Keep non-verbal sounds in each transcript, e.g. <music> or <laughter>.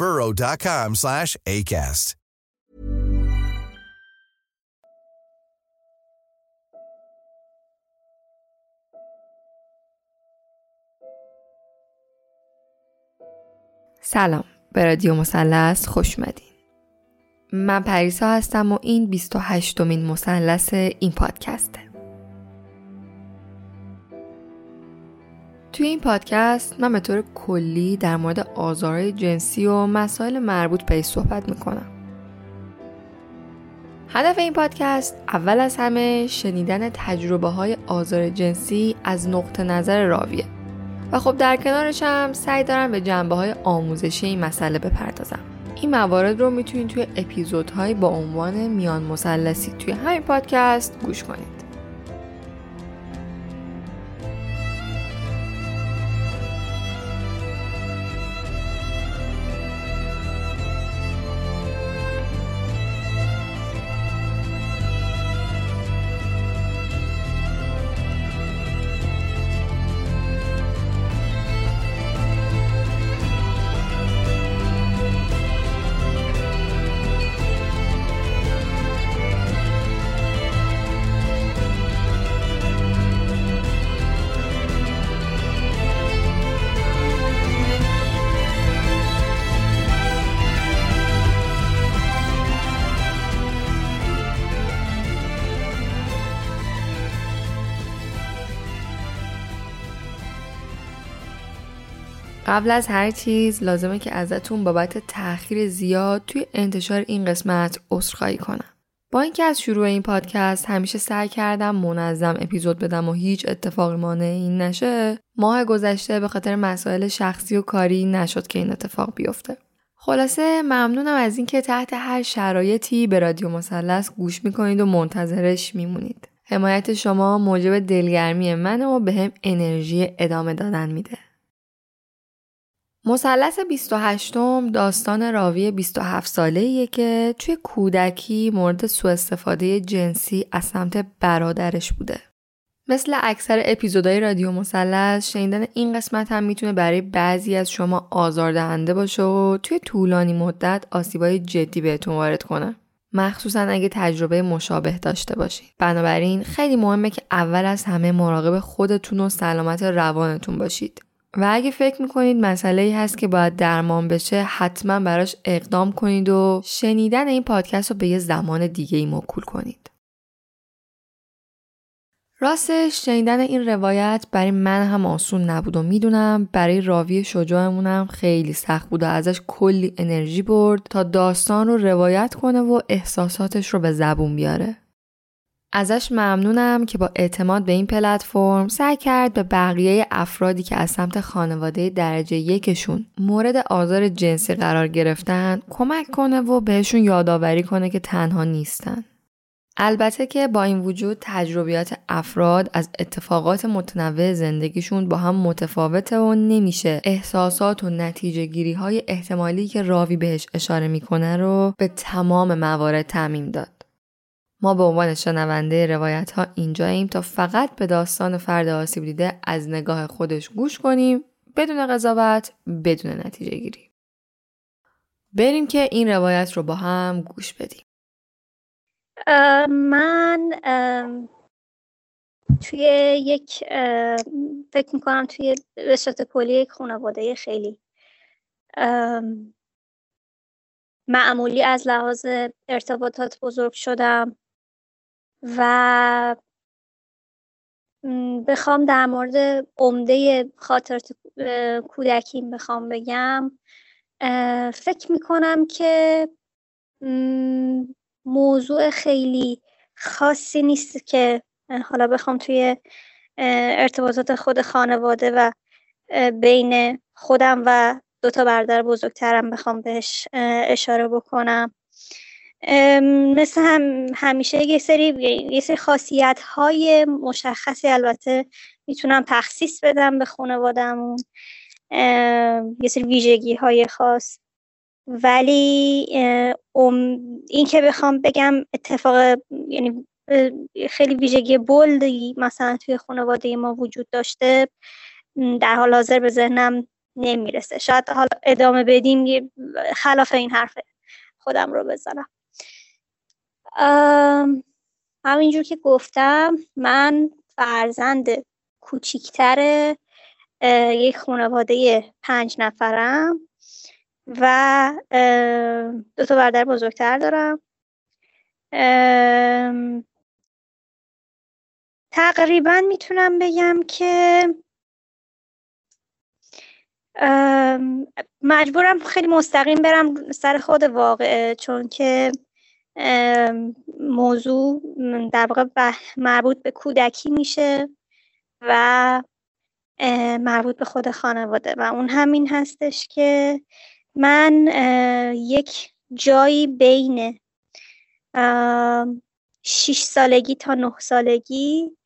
burrow.com slash ACAST. سلام. به رادیو مثلث خوش اومدین. من پریسا هستم و این 28 مین مثلث این پادکسته. توی این پادکست من به طور کلی در مورد آزارهای جنسی و مسائل مربوط بهش صحبت می‌کنم. هدف این پادکست اول از همه شنیدن تجربه های آزار جنسی از نقطه نظر راویه. و خب در کنارش هم سعی دارم به جنبه های آموزشی این مسئله بپردازم. این موارد رو می‌تونید توی اپیزودهایی با عنوان میان مثلثی توی همین پادکست گوش کنید. قبل از هر چیز لازمه که ازتون بابت تاخیر زیاد توی انتشار این قسمت عذرخواهی کنم. با اینکه از شروع این پادکست همیشه سعی کردم منظم اپیزود بدم و هیچ اتفاقی مانع این نشه ماه گذشته به خاطر مسائل شخصی و کاری نشد که این اتفاق بیفته. خلاصه ممنونم از اینکه تحت هر شرایطی به رادیو مثلث گوش می‌کنید و منتظرش میمونید. حمایت شما موجب دلگرمی من و به هم انرژی ادامه دادن میده. مثلث 28 داستان راوی 27 ساله که توی کودکی مورد سوء استفاده جنسی از سمت برادرش بوده. مثل اکثر اپیزودهای رادیو مثلث شنیدن این قسمت هم می‌تونه برای بعضی از شما آزاردهنده باشه و توی طولانی مدت آسیبای جدی بهتون وارد کنه. مخصوصا اگه تجربه مشابه داشته باشید. بنابراین خیلی مهمه که اول از همه مراقب خودتون و سلامت روانتون باشید. و اگه فکر می‌کنید مسئله ای هست که باید درمان بشه حتما براش اقدام کنید و شنیدن این پادکست رو به یه زمان دیگه ای موکول کنید. راستش شنیدن این روایت برای من هم آسون نبود و می‌دونم برای راوی شجاعمونم خیلی سخت بود و ازش کلی انرژی برد تا داستان رو روایت کنه و احساساتش رو به زبون بیاره. ازش ممنونم که با اعتماد به این پلتفرم سعی کرد به بقیه افرادی که از سمت خانواده درجه یکشون مورد آزار جنسی قرار گرفتن کمک کنه و بهشون یادآوری کنه که تنها نیستن. البته که با این وجود تجربیات افراد از اتفاقات متنوع زندگیشون با هم متفاوته و نمیشه احساسات و نتیجه گیری های احتمالی که راوی بهش اشاره می‌کنه رو به تمام موارد تعمیم داد. ما به عنوان شنونده روایت ها اینجاییم تا فقط به داستان فرد آسیب دیده از نگاه خودش گوش کنیم بدون قضاوت بدون نتیجه گیری. بریم که این روایت رو با هم گوش بدیم. من توی یک فکر می‌کنم توی به کلی یک خانواده خیلی معمولی از لحاظ ارتباطات بزرگ شدم و بخوام در مورد عمده خاطرات کودکیم بخوام بگم. فکر می‌کنم که موضوع خیلی خاصی نیست که حالا بخوام توی ارتباطات خود خانواده و بین خودم و دوتا برادر بزرگترم بخوام بهش اشاره بکنم. مثل هم همیشه یه سری یه سری خاصیت های مشخصی البته می‌تونم تخصیص بدم به خانوادهمون. یه سری ویژگی های خاص. ولی این که بخوام بگم اتفاق یعنی خیلی ویژگی بلدی مثلا توی خانواده ما وجود داشته در حال حاضر به ذهنم نمی‌رسه. شاید حالا ادامه بدیم خلاف این حرف خودم رو بزنم. همینجور که گفتم من فرزند کوچیکتر یک خانواده پنج نفرم و دو تا برادر بزرگتر دارم. تقریبا می‌تونم بگم که مجبورم خیلی مستقیم برم سر خود واقعه چون که موضوع در واقع مربوط به کودکی میشه و مربوط به خود خانواده و اون همین هستش که من یک جایی بین شیش سالگی تا نه سالگی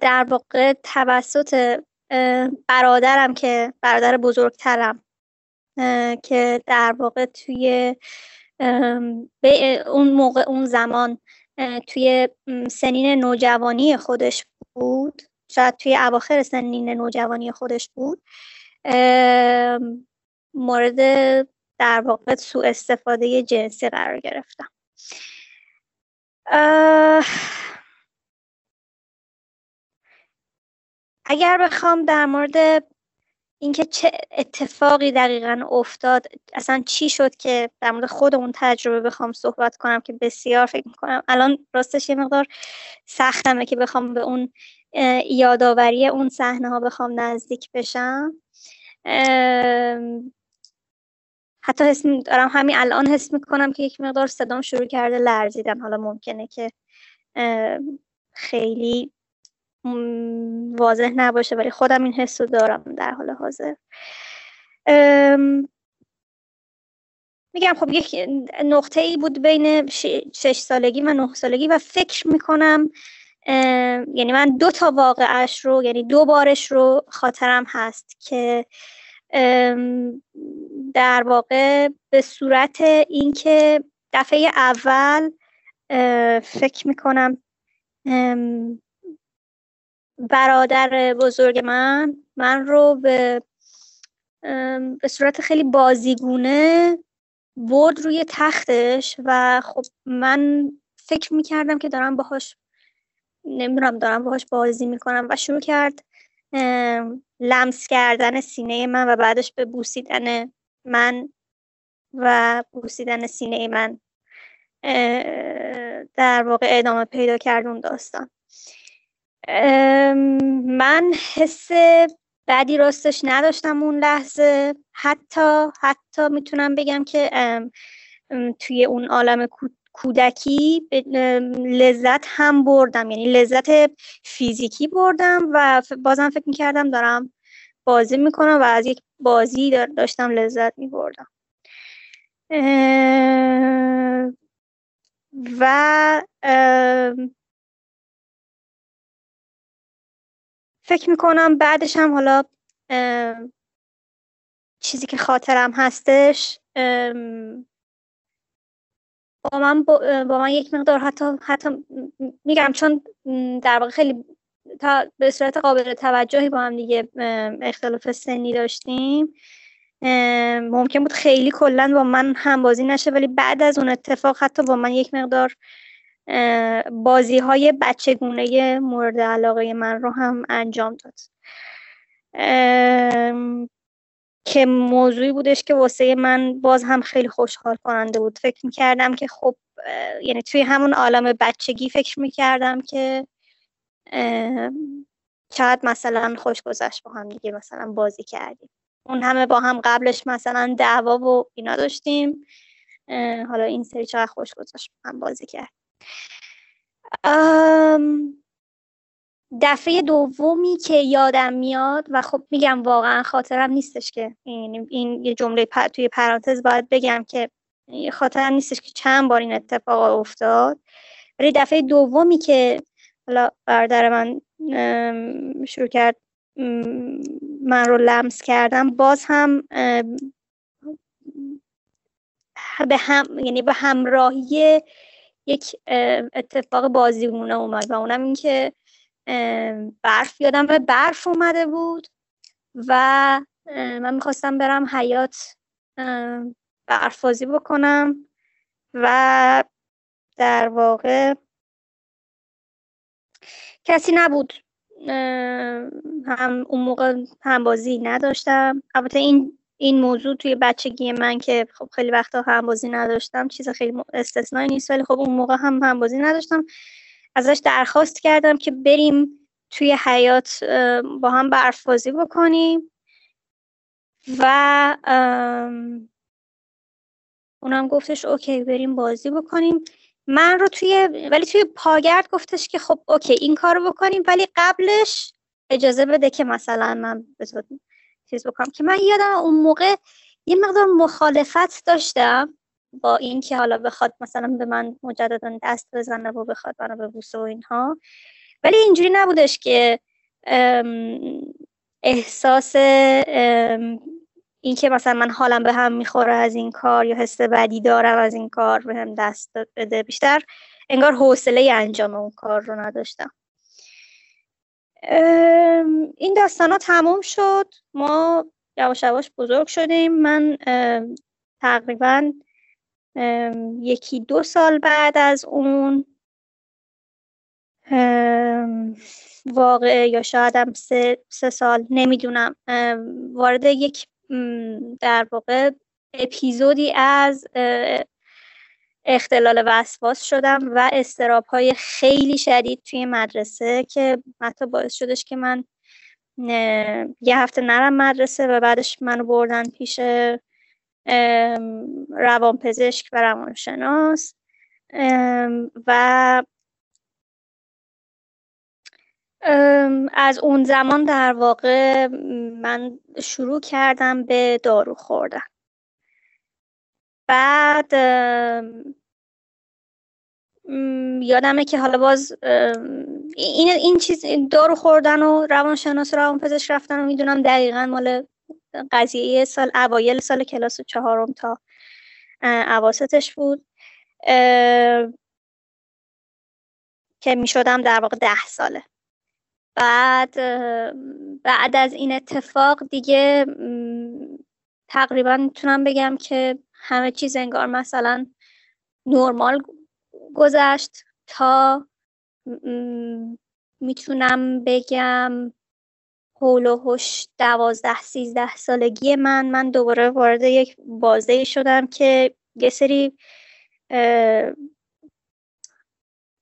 در واقع توسط برادرم که برادر بزرگترم که در واقع توی اون موقع اون زمان توی سنین نوجوانی خودش بود. شاید توی اواخر سنین نوجوانی خودش بود. مورد در واقع سوء استفاده جنسی قرار گرفتم. اگر بخوام در مورد اینکه چه اتفاقی دقیقا افتاد اصلا چی شد که در مورد خود اون تجربه بخوام صحبت کنم که بسیار فکر می‌کنم. الان راستش یه مقدار سختمه که بخوام به اون یادآوری اون صحنه ها بخوام نزدیک بشم. حتی حس دارم همین الان حس می‌کنم که یک مقدار صدام شروع کرده لرزیدن. حالا ممکنه که خیلی واضح نباشه ولی خودم این حس رو دارم در حال حاضر. میگم خب یک نقطه ای بود بین شش سالگی و نه سالگی و فکر می‌کنم یعنی من دو تا واقعش رو یعنی دو بارش رو خاطرم هست که در واقع به صورت اینکه دفعه اول فکر می‌کنم برادر بزرگ من من رو به به صورت خیلی بازیگونه برد روی تختش و خب من فکر می‌کردم که دارم باهاش نمی‌دونم دارم باهاش بازی می‌کنم و شروع کرد لمس کردن سینه من و بعدش به بوسیدن من و بوسیدن سینه من در واقع ادامه پیدا کرد داستان. من حس بعدی راستش نداشتم اون لحظه. حتی حتی می‌تونم بگم که توی اون عالم کودکی لذت هم بردم. یعنی لذت فیزیکی بردم و بازم فکر می‌کردم دارم بازی می‌کنم و از یک بازی داشتم لذت میبردم. و فکر می‌کنم بعدش هم حالا چیزی که خاطرم هستش با من با, من یک مقدار حتی حتی میگم چون در واقع خیلی تا به صورت قابل توجهی با هم دیگه اختلاف سنی داشتیم. ممکن بود خیلی کلا با من هم بازی نشه ولی بعد از اون اتفاق حتی با من یک مقدار بازی های بچگونه مورد علاقه من رو هم انجام داد. که موضوعی بودش که واسه من باز هم خیلی خوشحال کننده بود. فکر می‌کردم که خب یعنی توی همون عالم بچگی فکر می‌کردم که شاید مثلا خوش گذشت با هم دیگه مثلا بازی کردیم. اون همه با هم قبلش مثلا دعوا و اینا داشتیم. حالا این سری چقدر خوش با هم بازی کرد دفعه دومی که یادم میاد و خب میگم واقعا خاطرم نیستش که این, این یه جمله توی پرانتز باید بگم که خاطرم نیستش که چند بار این اتفاق افتاد. ولی دفعه دومی که حالا برادر من شروع کرد من رو لمس کردم باز هم به هم یعنی به همراهی یک اتفاق بازیگونه اومد و اونم این که برف یادم به برف اومده بود و من می‌خواستم برم حیات برف بازی بکنم و در واقع کسی نبود. هم اون موقع همبازی نداشتم. البته این این موضوع توی بچگی من که خب خیلی وقتا همبازی نداشتم چیز خیلی استثنایی نیست ولی خب اون موقع هم همبازی نداشتم. ازش درخواست کردم که بریم توی حیات با هم برف بازی بکنیم و اونم گفتش اوکی بریم بازی بکنیم. من رو توی ولی توی پاگرد گفتش که خب اوکی این کار رو بکنیم ولی قبلش اجازه بده که مثلا من به چیز بکنم که من یادم اون موقع یه مقدار مخالفت داشتم با این که حالا بخواد مثلا به من مجددا دست بزنه و بخواد منو به بوسه و اینها. ولی اینجوری نبودش که احساس این که مثلا من حالم به هم می‌خوره از این کار یا حس بدی دارم از این کار به هم دست بده. بیشتر انگار حوصله انجام اون کار رو نداشتم. این داستان ها تموم شد. ما یواش یواش بزرگ شدیم. من تقریبا یکی دو سال بعد از اون واقع یا شاید هم سه, سه سال نمی‌دونم. وارد یک در واقع اپیزودی از اختلال وسواس شدم و استراب های خیلی شدید توی مدرسه که حتی باعث شدش که من یه هفته نرم مدرسه و بعدش منو بردن پیش روانپزشک و روانشناس. و از اون زمان در واقع من شروع کردم به دارو خوردن. بعد یادمه که حالا باز این این چیز دارو خوردن و روانشناس و روانپزشک رفتن و می‌دونم دقیقا مال قضیه سال اوایل سال کلاس چهارم تا عواستش بود. که می‌شدم در واقع ده ساله. بعد بعد از این اتفاق دیگه تقریبا می‌تونم بگم که همه چیز انگار مثلا نرمال گذشت تا می‌تونم بگم حول و هوش دوازده سیزده سالگی من. من دوباره وارد یک بازه شدم که یه سری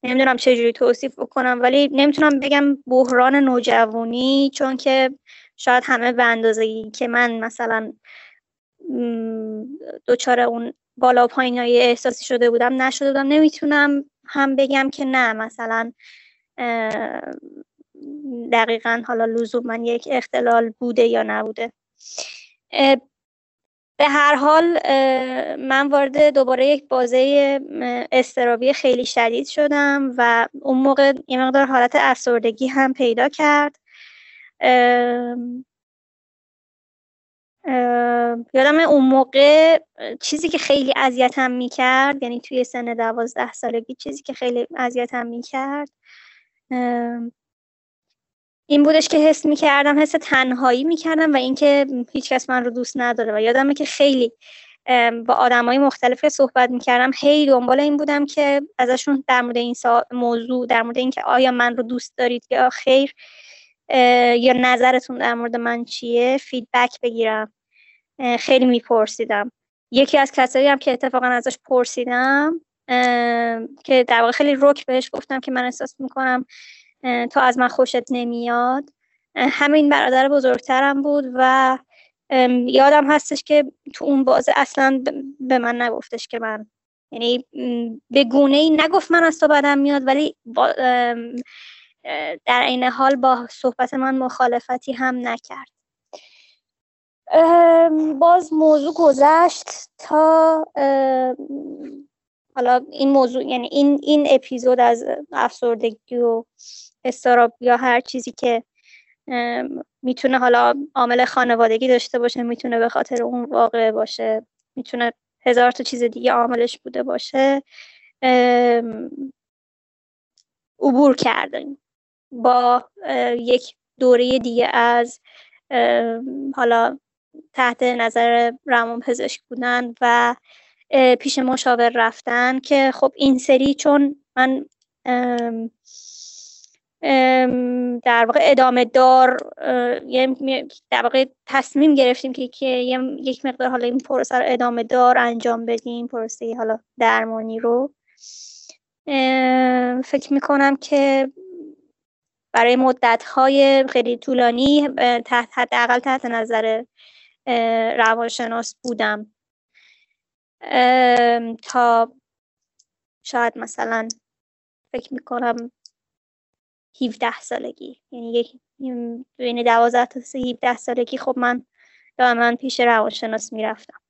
نمی‌دونم چجوری توصیف بکنم ولی نمی‌تونم بگم بحران نوجوانی چون که شاید همه به اندازه که من مثلا دوچار اون بالا پایین های احساسی شده بودم نشده بودم. نمی‌تونم هم بگم که نه. مثلا دقیقا حالا من یک اختلال بوده یا نبوده. به هر حال من وارد دوباره یک بازه استرابی خیلی شدید شدم و اون موقع یه مقدار حالت افسردگی هم پیدا کرد. یادم اون موقع چیزی که خیلی اذیتم می‌کرد یعنی توی سن دوازده سالگی چیزی که خیلی اذیتم می‌کرد این بودش که حس می‌کردم حس تنهایی می‌کردم و اینکه هیچکس من رو دوست نداره. و یادمه که خیلی با آدم های مختلف صحبت می‌کردم. هی دنبال این بودم که ازشون در مورد این موضوع در مورد اینکه آیا من رو دوست دارید یا خیر یا نظرتون در مورد من چیه؟ فیدبک بگیرم. خیلی میپرسیدم. یکی از کسایی هم که اتفاقا ازش پرسیدم که در واقع خیلی رک بهش گفتم که من احساس می‌کنم تو از من خوشت نمیاد. همین برادر بزرگترم بود و یادم هستش که تو اون بازه اصلا به من نگفتش که من یعنی به گونه ای نگفت من از تو بدم میاد ولی در عین حال با صحبت من مخالفتی هم نکرد. باز موضوع گذشت تا حالا این موضوع یعنی این این اپیزود از افسردگی و استراب یا هر چیزی که می‌تونه حالا عامل خانوادگی داشته باشه می‌تونه به خاطر اون واقع باشه می‌تونه هزار تا چیز دیگه عاملش بوده باشه عبور کردیم با یک دوره دیگه از حالا تحت نظر روان پزشک بودن و پیش مشاور رفتن که خب این سری چون من در واقع ادامه دار در واقع تصمیم گرفتیم که, که یک مقدار حالا این پروسه رو ادامه دار انجام بدیم پروسه حالا درمانی رو. فکر می‌کنم که برای مدت های خیلی طولانی تحت حداقل تحت نظر روانشناس بودم. تا شاید مثلا فکر می‌کنم 17 سالگی. یعنی یک بین 12 تا 17 سالگی خب من دائما پیش روانشناس می‌رفتم.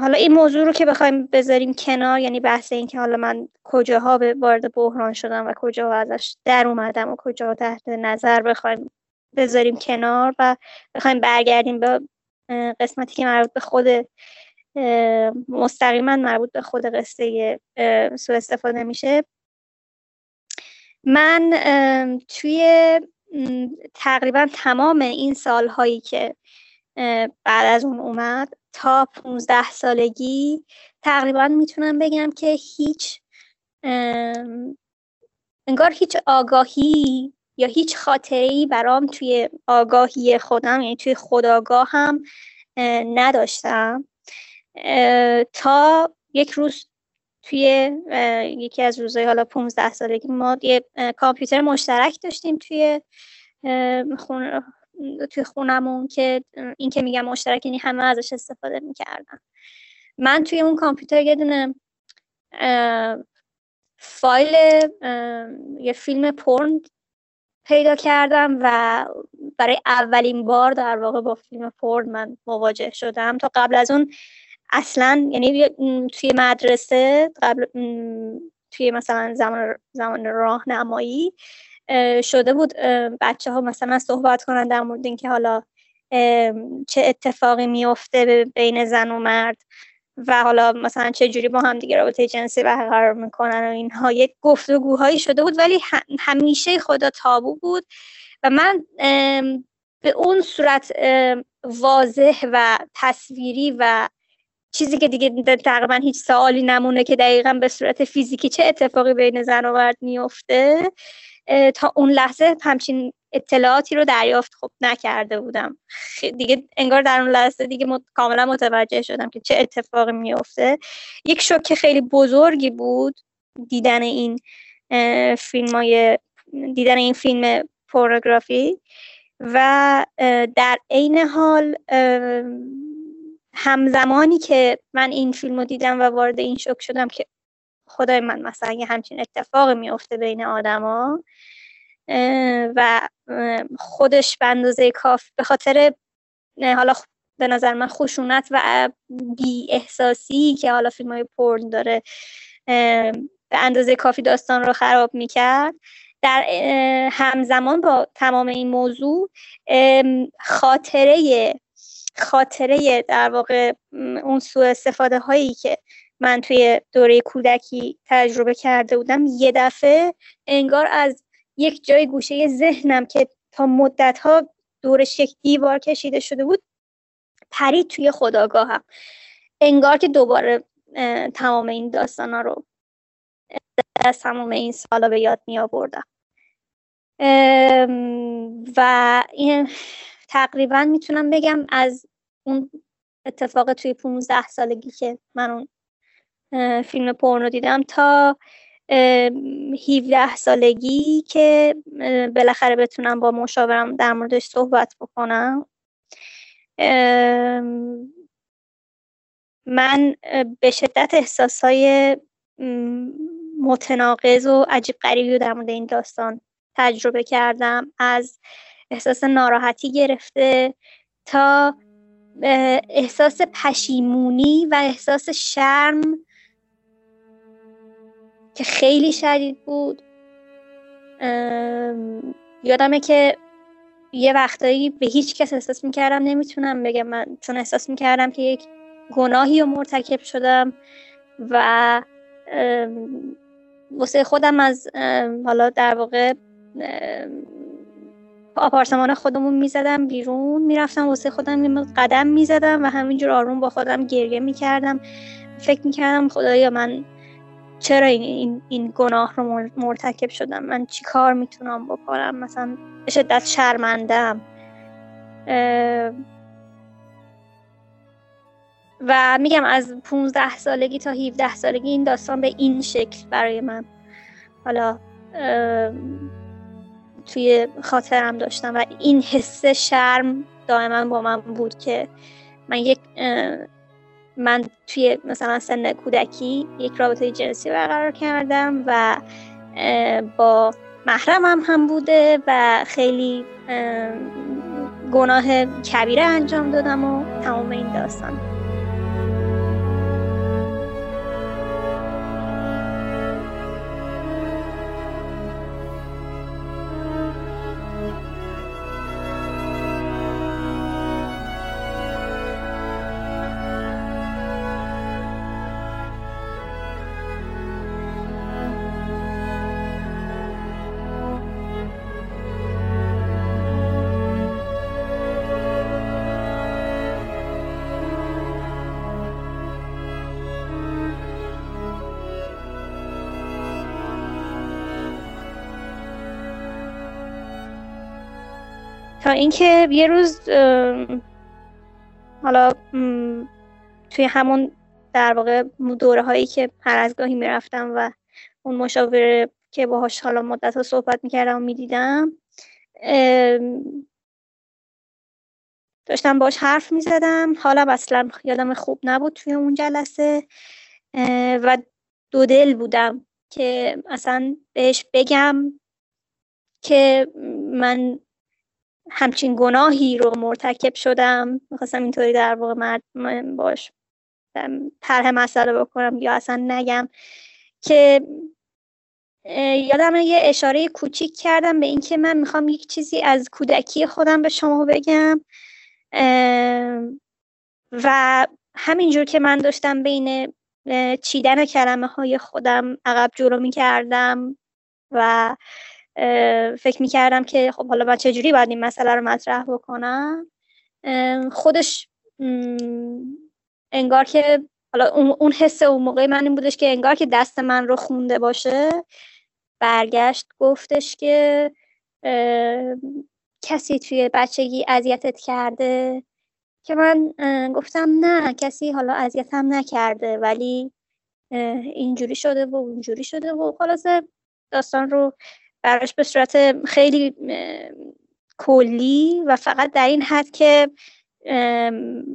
حالا این موضوع رو که بخوایم بذاریم کنار یعنی بحث این که حالا من کجاها به وارد بحران شدم و کجاها ازش در اومدم و کجاها تحت نظر بخوایم بذاریم کنار و بخوایم برگردیم به قسمتی که مربوط به خود مستقیما مربوط به خود قصه سوء استفاده میشه. من توی تقریبا تمام این سالهایی که بعد از اون اومد. تا 15 سالگی تقریبا می‌تونم بگم که هیچ انگار هیچ آگاهی یا هیچ خاطری برام توی آگاهی خودم یعنی توی خداگاه هم نداشتم. تا یک روز توی یکی از روزهای حالا 15 سالگی ما یه کامپیوتر مشترک داشتیم توی خون توی خونمون که این که میگم مشترک یعنی همه ازش استفاده می‌کردن. من توی اون کامپیوتر یه دونه فایل یه فیلم پرن پیدا کردم و برای اولین بار در واقع با فیلم پرن من مواجه شدم. تا قبل از اون اصلا یعنی توی مدرسه قبل توی مثلا زمان زمان راهنمایی شده بود بچه ها مثلا صحبت کنن در مورد اینکه حالا چه اتفاقی میفته بین زن و مرد و حالا مثلا چه جوری با هم دیگه رابطه جنسی برقرار می‌کنن و اینها. یک گفتگوهایی شده بود ولی همیشه خدا تابو بود و من به اون صورت واضح و تصویری و چیزی که دیگه تقریبا هیچ سوالی نمونه که دقیقا به صورت فیزیکی چه اتفاقی بین زن و مرد میفته تا اون لحظه همچین اطلاعاتی رو دریافت خب نکرده بودم. دیگه انگار در اون لحظه دیگه مت... کاملا متوجه شدم که چه اتفاقی میفته یک شوک خیلی بزرگی بود دیدن این فیلم های دیدن این فیلم پورنوگرافی و در عین حال همزمانی که من این فیلم رو دیدم و وارد این شک شدم که خدای من مثلا یه همچین اتفاق میفته بین آدما و خودش به اندازه کاف به خاطر حالا به نظر من خشونت و بی احساسی که حالا فیلم های پرن داره به اندازه کافی داستان رو خراب می‌کرد در همزمان با تمام این موضوع خاطره خاطره در واقع اون سوء استفاده هایی که من توی دوره کودکی تجربه کرده بودم یه دفعه انگار از یک جای گوشه ذهنم که تا مدت ها دورش یک دیوار کشیده شده بود پرید توی خداگاهم. انگار که دوباره تمام این داستان ها رو از تمام این سالا به یاد می آوردم. و این تقریبا می‌تونم بگم از اون اتفاق توی 15 سالگی که من اون فیلم پورنو دیدم تا 17 سالگی که بالاخره بتونم با مشاورم در موردش صحبت بکنم. من به شدت احساسای متناقض و عجیب غریبی در مورد این داستان تجربه کردم. از احساس ناراحتی گرفته تا احساس پشیمونی و احساس شرم که خیلی شدید بود. یادمه که یه وقتایی به هیچ کس احساس می‌کردم نمی‌تونم بگم. من چون احساس می‌کردم که یک گناهی رو مرتکب شدم و واسه خودم از حالا در واقع آپارتمان خودمون می‌زدم بیرون. می‌رفتم واسه خودم قدم می‌زدم و همینجور آروم با خودم گریه می‌کردم. فکر می‌کردم خدایا من چرا این, این, این گناه رو مرتکب شدم؟ من چی کار می‌تونم بکنم؟ مثلا به شدت شرمندم و میگم از 15 سالگی تا 17 سالگی این داستان به این شکل برای من. حالا توی خاطرم داشتم و این حس شرم دائما با من بود که من یک من توی مثلا سن کودکی یک رابطه جنسی برقرار کردم و با محرمم هم بوده و خیلی گناه کبیره انجام دادم و تمام این داستان. تا اینکه یه روز حالا توی همون در واقع دوره هایی که هر از گاهی می‌رفتم و اون مشاوره که باهاش حالا مدت ها صحبت می‌کردم و می‌دیدم داشتم باش حرف می‌زدم. حالا اصلا یادم خوب نبود توی اون جلسه و دو دل بودم که اصلا بهش بگم که من همچین گناهی رو مرتکب شدم. می‌خواستم اینطوری در واقع مرد باش طرح مسئله بکنم یا اصلا نگم که یادم یه اشاره کوچیک کردم به اینکه من می‌خوام یک چیزی از کودکی خودم به شما بگم. و همینجور که من داشتم بین چیدن کلمه های خودم عقب جلو می‌کردم و فکر می‌کردم که خب حالا من چجوری باید این مسئله رو مطرح بکنم. خودش انگار که حالا اون حس اون موقع من این بودش که انگار که دست من رو خونده باشه. برگشت گفتش که کسی توی بچگی اذیتت کرده؟ که من گفتم نه کسی حالا اذیتم نکرده ولی اینجوری شده و اونجوری شده و خلاصه داستان رو براش به صورت خیلی کلی و فقط در این حد که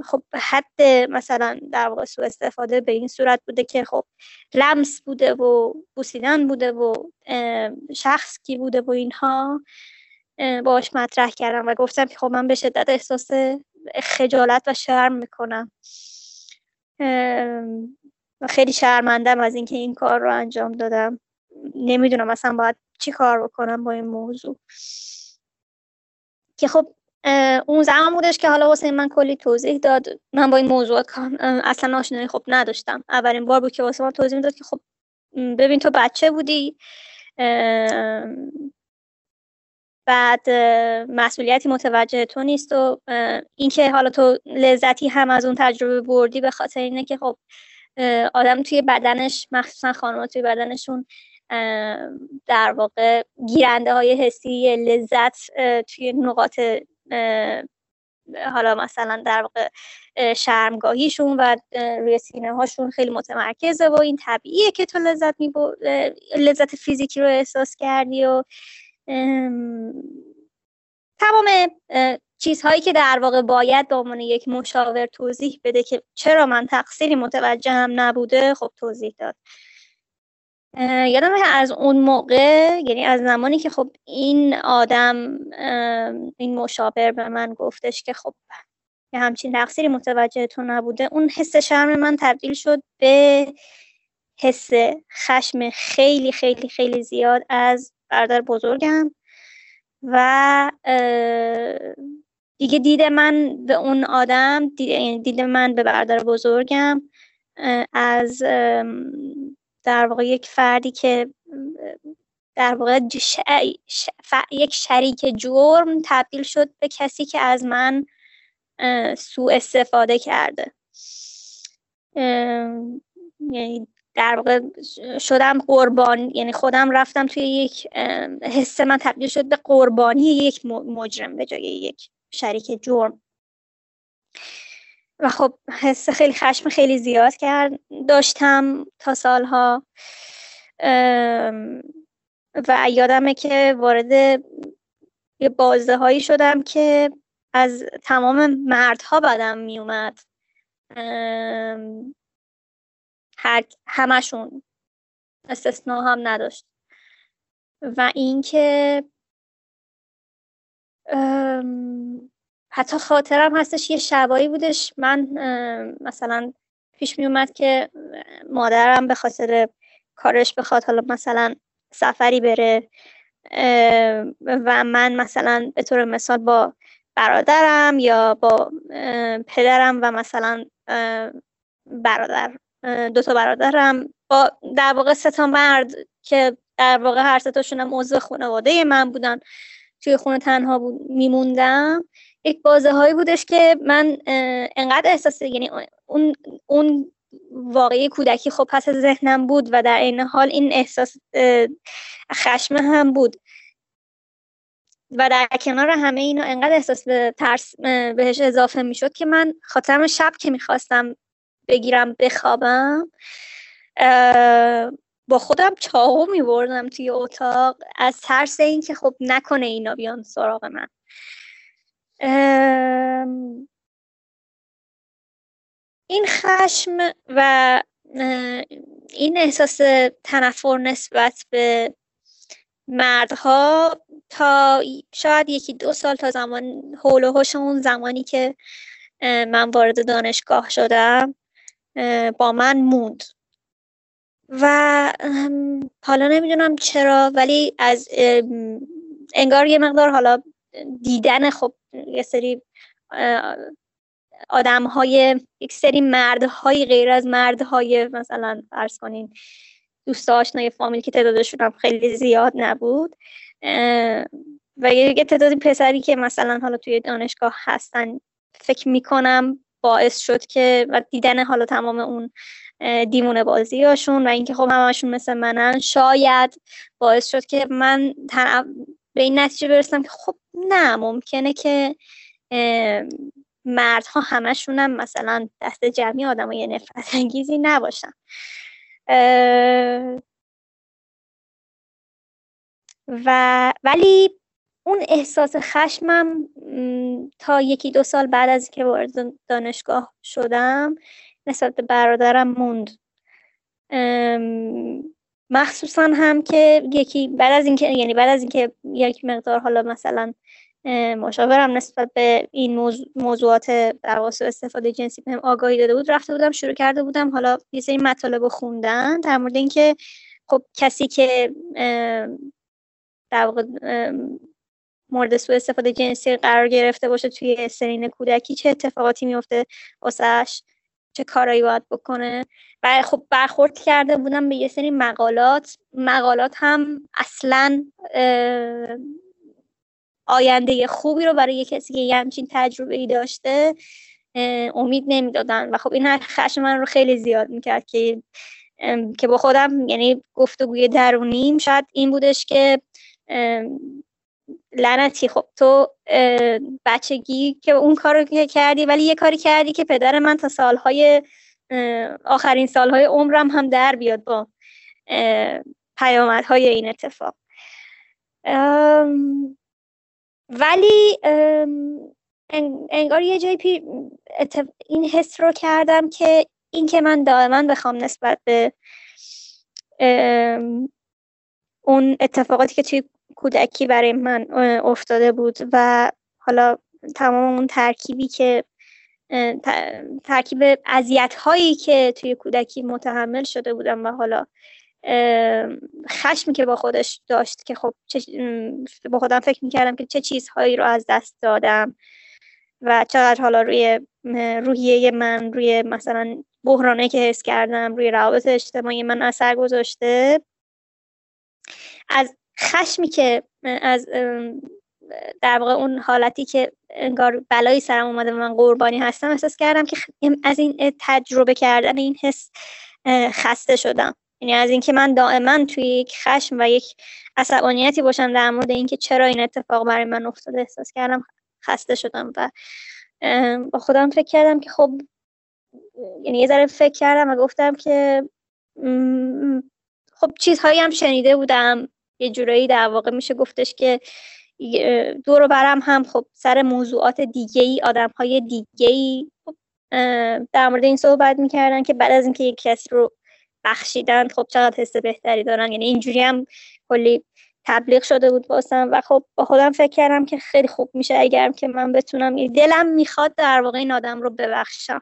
خب حد مثلا در واقع سوء استفاده به این صورت بوده که خب لمس بوده و بوسیدن بوده و شخص کی بوده و اینها باش مطرح کردم و گفتم که خب من به شدت احساس خجالت و شرم می‌کنم. و خیلی شرمندم از اینکه این کار رو انجام دادم. نمی‌دونم مثلا باید چی کار بکنم با این موضوع. که خب اون زمان بودش که حالا واسه من کلی توضیح داد. من با این موضوعات اصلا آشنایی خب نداشتم. اولین بار بود که واسه من توضیح می‌داد که خب ببین تو بچه بودی بعد مسئولیتی متوجه تو نیست و اینکه حالا تو لذتی هم از اون تجربه بردی به خاطر اینه که خب آدم توی بدنش مخصوصا خانم‌ها توی بدنشون در واقع گیرنده های حسی لذت توی نقاط حالا مثلا در واقع شرمگاهیشون و روی سینه هاشون خیلی متمرکزه و این طبیعیه که تو لذت میبو... لذت فیزیکی رو احساس کردی و تمام چیزهایی که در واقع باید به عنوان یک مشاور توضیح بده که چرا من تقصیری متوجه هم نبوده خب توضیح داد. یادم از اون موقع یعنی از زمانی که خب این آدم این مشاور به من گفتش که خب یه همچین تقصیری متوجه تو نبوده اون حس شرم من تبدیل شد به حس خشم خیلی خیلی خیلی زیاد از برادر بزرگم و دیگه دید من به اون آدم یعنی دید من به برادر بزرگم از در واقع یک فردی که در واقع یک شریک جرم تبدیل شد به کسی که از من سوء استفاده کرده. یعنی در واقع شدم قربان یعنی خودم رفتم توی یک حس من تبدیل شد به قربانی یک مجرم به جای یک شریک جرم. و خب حس خیلی خشم خیلی زیاد کرد. داشتم تا سالها و یادمه که وارد یه بازده هایی شدم که از تمام مردها بدم میومد هر همشون استثنا هم نداشت. و اینکه حتی خاطرم هستش یه شبایی بودش من مثلا پیش می اومد که مادرم به خاطر کارش بخواد حالا مثلا سفری بره و من مثلا به طور مثال با برادرم یا با پدرم و مثلا برادر دو تا برادرم با در واقع سه تا مرد که در واقع هر سه تاشون هم عضو خانواده من بودن توی خونه تنها بود میموندم. یک بازه هایی بودش که من انقدر احساس یعنی اون اون واقعی کودکی خب پس ذهنم بود و در این حال این احساس خشم هم بود. و در کنار همه اینا انقدر احساس به ترس بهش اضافه می‌شد که من خاطرم شب که می‌خواستم بگیرم بخوابم با خودم چاقو میبردم توی اتاق از ترس اینکه خب نکنه اینا بیان سراغ من. این خشم و این احساس تنفر نسبت به مردها تا شاید یکی دو سال تا زمان حول و اون زمانی که من وارد دانشگاه شدم با من موند. و حالا نمی‌دونم چرا ولی از انگار یه مقدار حالا دیدن خب یه سری آدم های یک سری مردهای غیر از مردهای مثلا فرض کنین دوست آشنای فامیل که تعدادشون هم خیلی زیاد نبود و یه تعداد پسری که مثلا حالا توی دانشگاه هستن فکر می‌کنم باعث شد که و دیدن حالا تمام اون دیمونه بازی هاشون و اینکه خب همشون مثل منن شاید باعث شد که من به این نتیجه برسم که خب نه ممکنه که مردها هم مثلا دست جمعی آدم های نفرت انگیزی نباشن. و ولی اون احساس خشمم تا یکی دو سال بعد از که وارد دانشگاه شدم نسبت به برادرم موند. مخصوصا هم که یکی بعد از اینکه یعنی بعد از اینکه یک مقدار حالا مثلا مشاورم نسبت به این موضوعات در استفاده جنسی بهم آگاهی داده بود رفته بودم شروع کرده بودم حالا یه سری مطالب رو خوندن در مورد اینکه خب کسی که در واقع مورد سوء استفاده جنسی قرار گرفته باشه توی سنین کودکی چه اتفاقاتی میفته واسش چه کارایی باید بکنه. و خب برخورد کرده بودم به یه سری مقالات. مقالات هم اصلا آینده خوبی رو برای یه کسی که یه همچین تجربه ای داشته امید نمی‌دادن. و خب این خشم من رو خیلی زیاد می‌کرد که که با خودم یعنی گفتگوی درونیم شاید این بودش که لعنتی. خب تو بچگی که اون کارو کردی ولی یه کاری کردی که پدر من تا سالهای آخرین سالهای عمرم هم در بیاد با پیامدهای این اتفاق. ولی انگار یه جایی پی این حس رو کردم که این که من دائما بخوام نسبت به اون اتفاقاتی که توی کودکی برای من افتاده بود و حالا تمام اون ترکیبی که ترکیب اذیت هایی که توی کودکی متحمل شده بودم و حالا خشمی که با خودش داشت که خب با خودم فکر می‌کردم که چه چیزهایی رو از دست دادم و چقدر حالا روی روحیه من روی مثلا بحرانه که حس کردم روی روابط اجتماعی من اثر گذاشته. از خشمی که از در واقع اون حالتی که انگار بلایی سرم اومده و من قربانی هستم احساس کردم که از این تجربه کردن این حس خسته شدم. یعنی از اینکه من دائما توی یک خشم و یک عصبانیتی باشم در مورد اینکه چرا این اتفاق برای من افتاده احساس کردم خسته شدم و با خودم فکر کردم که خب یعنی یه ذره فکر کردم و گفتم که خب چیزهایی هم شنیده بودم. یه جورایی در واقع میشه گفتش که دور برم هم خب سر موضوعات دیگه ای آدم های دیگه ای خب در مورد این صحبت می‌کردن که بعد از اینکه یک کسی رو بخشیدن خب چقدر حس بهتری دارن. یعنی اینجوری هم کلی تبلیغ شده بود واسم و خب با خودم فکر کردم که خیلی خوب میشه اگر که من بتونم. دلم می‌خواد در واقع این آدم رو ببخشم.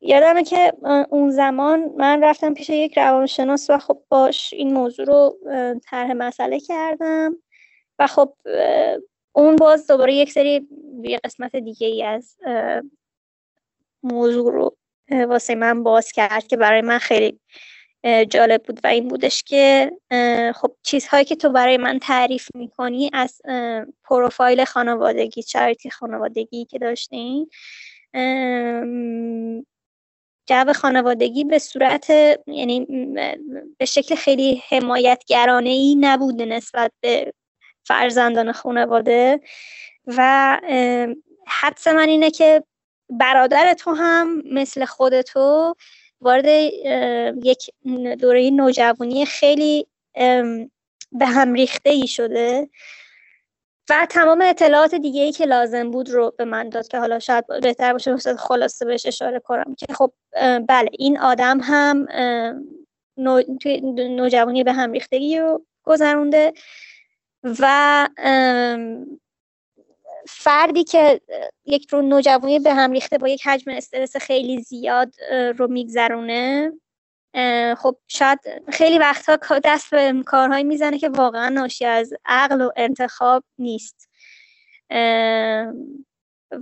یادمه که اون زمان من رفتم پیش یک روانشناس و خب باش این موضوع رو طرح مسئله کردم و خب اون باز دوباره یک سری قسمت دیگه ای از موضوع رو واسه من باز کرد که برای من خیلی جالب بود و این بودش که خب چیزهایی که تو برای من تعریف می‌کنی از پروفایل خانوادگی چریتی خانوادگی که داشتین جو خانوادگی به صورت یعنی به شکل خیلی حمایتگرانه ای نبوده نسبت به فرزندان خانواده و حدس من اینه که برادر تو هم مثل خودتو وارد یک دوره نوجوانی خیلی به هم ریخته ای شده. و تمام اطلاعات دیگه ای که لازم بود رو به من داد که حالا شاید بهتر باشه خلاصه بهش اشاره کنم که خب بله این آدم هم نوجوانی به هم ریختگی رو گذرونده و فردی که یک رو نوجوانی به هم ریخته با یک حجم استرس خیلی زیاد رو میگذرونه. خب شاید خیلی وقتها دست به کارهایی می‌زنه که واقعا ناشی از عقل و انتخاب نیست.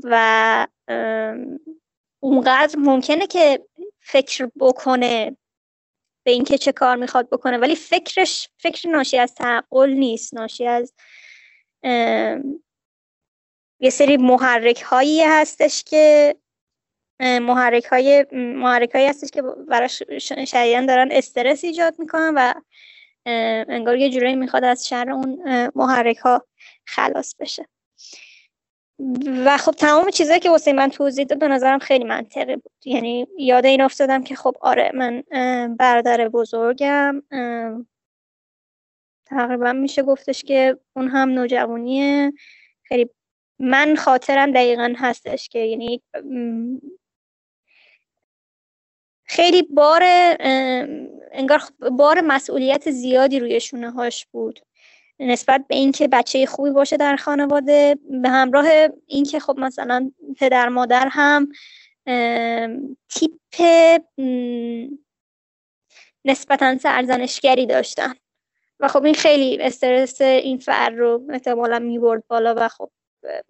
و اونقدر ممکنه که فکر بکنه به اینکه چه کار می‌خواد بکنه ولی فکرش فکر ناشی از تعقل نیست. ناشی از یه سری محرک هایی هستش که محرک های محرک هایی هستش که براش شدیدن دارن استرس ایجاد می‌کنن و انگار یه جورایی می‌خواد از شر اون محرک ها خلاص بشه. و خب تمام چیزهایی که واسه من توضیح داد به نظرم خیلی منطقی بود. یعنی یاد این افتادم که خب آره من برادر بزرگم. تقریبا میشه گفتش که اون هم نوجوانی خیلی من خاطرم دقیقا هستش که یعنی خیلی بار انگار بار مسئولیت زیادی روی شونه هاش بود. نسبت به اینکه بچه خوبی باشه در خانواده به همراه اینکه خب مثلا پدر مادر هم تیپ نسبتا سرزنشگری داشتن. و خب این خیلی استرس این فرد رو احتمالا می‌برد بالا و خب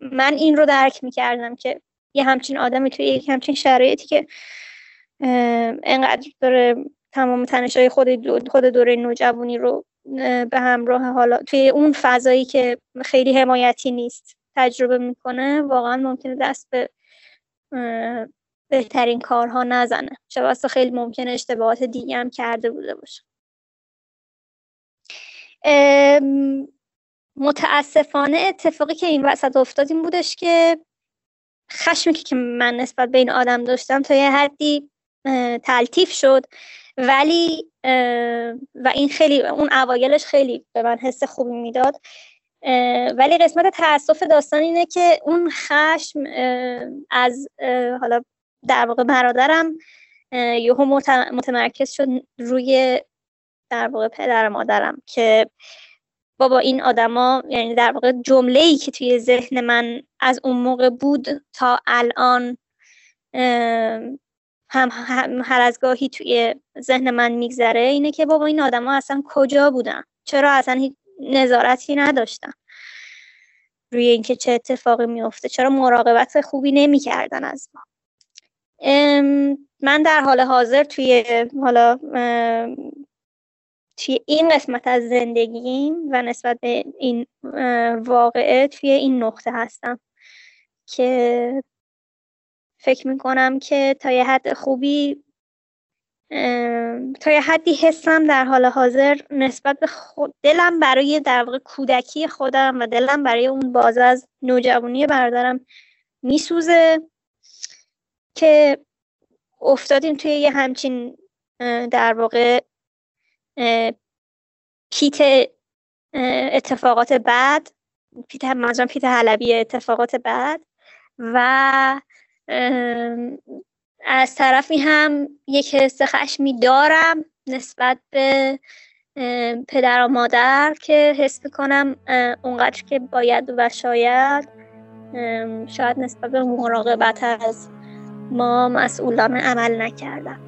من این رو درک می‌کردم که یه همچین آدمی توی یک همچین شرایطی که انقدر داره تمام تنشای خود خود دوره نوجوانی رو به همراه حالا توی اون فضایی که خیلی حمایتی نیست تجربه می‌کنه واقعا ممکنه دست به بهترین کارها نزنه. چه خیلی ممکنه اشتباهات دیگه هم کرده بوده باشه. متاسفانه اتفاقی که این وسط افتاد این بودش که خشمی که من نسبت به این آدم داشتم تا یه حدی تلتیف شد. ولی و این خیلی اون اوایلش خیلی به من حس خوبی می‌داد. ولی قسمت تاسف داستان اینه که اون خشم از حالا در واقع برادرم یهو متمرکز شد روی در واقع پدر مادرم که بابا این آدما یعنی در واقع جمله ای که توی ذهن من از اون موقع بود تا الان هم هر از گاهی توی ذهن من میگذره اینه که بابا این آدما اصلا کجا بودن؟ چرا اصلا هیچ نظارتی نداشتن روی اینکه چه اتفاقی میفته چرا مراقبت خوبی نمی‌کردن از ما؟ من در حال حاضر توی حالا توی این قسمت از زندگیم و نسبت به این واقعه توی این نقطه هستم که فکر می‌کنم که تا یه حد خوبی تا یه حدی حسم در حال حاضر نسبت به خود دلم برای در واقع کودکی خودم و دلم برای اون باز از نوجوانی برادرم میسوزه که افتادیم توی یه همچین در واقع پیت اتفاقات بعد پیت منظورم پیت حلبی اتفاقات بعد و از طرفی هم یک حس خشمی دارم نسبت به پدر و مادر که حس کنم اونقدر که باید و شاید شاید نسبت به مراقبت از ما مسئولان عمل نکردم.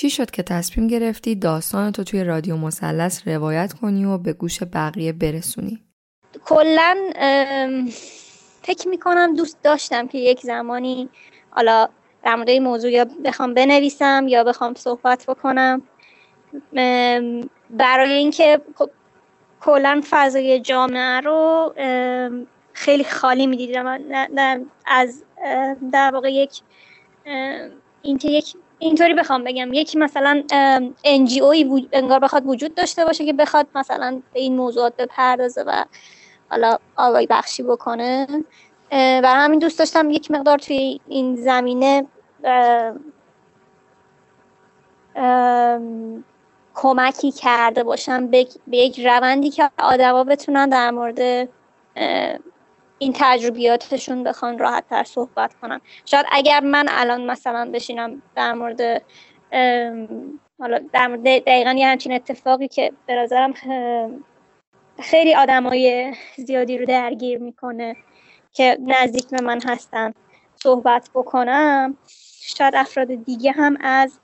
چی شد که تصمیم گرفتی داستان تو توی رادیو مثلث روایت کنی و به گوش بقیه برسونی؟ کلا فکر می‌کنم دوست داشتم که یک زمانی حالا در مورد موضوع یا بخوام بنویسم یا بخوام صحبت بکنم برای اینکه خب کلا فضای جامعه رو خیلی خالی می‌دیدم از در واقع یک اینکه یک اینطوری بخوام بگم. یکی مثلا NGO انگار بخواد وجود داشته باشه که بخواد مثلا به این موضوعات بپردازه و حالا آگاهی بخشی بکنه. و همین دوست داشتم یک مقدار توی این زمینه کمکی کرده باشم به, یک روندی که آدما بتونن در مورد این تجربیاتشون بخوان راحت تر صحبت کنن. شاید اگر من الان مثلا بشینم در مورد حالا در مورد دقیقا یه همچین اتفاقی که به نظرم خیلی آدمای زیادی رو درگیر می‌کنه که نزدیک به من هستن صحبت بکنم. شاید افراد دیگه هم از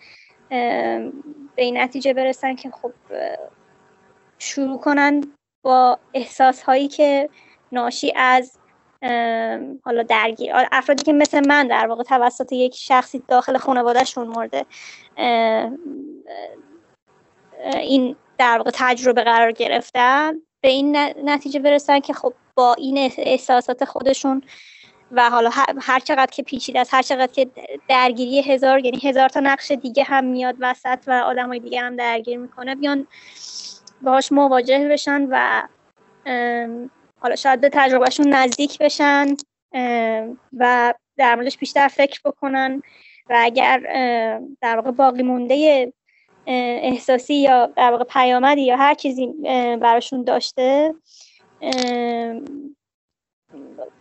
به این نتیجه برسن که خب شروع کنن با احساس هایی که ناشی از حالا درگیر. افرادی که مثل من در واقع توسط یک شخصی داخل خانوادهشون مورد این در واقع تجربه قرار گرفتن. به این نتیجه برسن که خب با این احساسات خودشون و حالا هر چقدر که پیچیده است هر چقدر که درگیری هزار یعنی هزار تا نقش دیگه هم میاد وسط و آدم های دیگه هم درگیر می‌کنه بیان باهاش مواجه بشن و حالا شاید به تجربهشون نزدیک بشن و در موردش بیشتر فکر بکنن و اگر در واقع باقی مونده احساسی یا در واقع پیامدی یا هر چیزی براشون داشته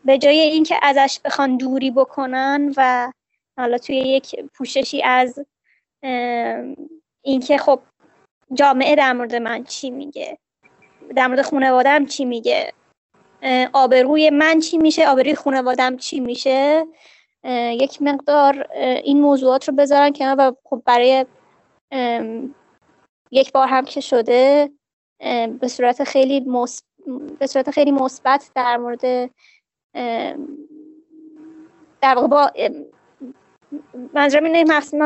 به جای اینکه ازش بخوان دوری بکنن و حالا توی یک پوششی از اینکه خب جامعه در مورد من چی میگه در مورد خانوادم چی میگه آبروی من چی میشه؟ آبروی خانوادم چی میشه؟ یک مقدار این موضوعات رو بذارن که و خب برای یک بار هم که شده به صورت خیلی به صورت خیلی مثبت در مورد در واقع با منظورم اینه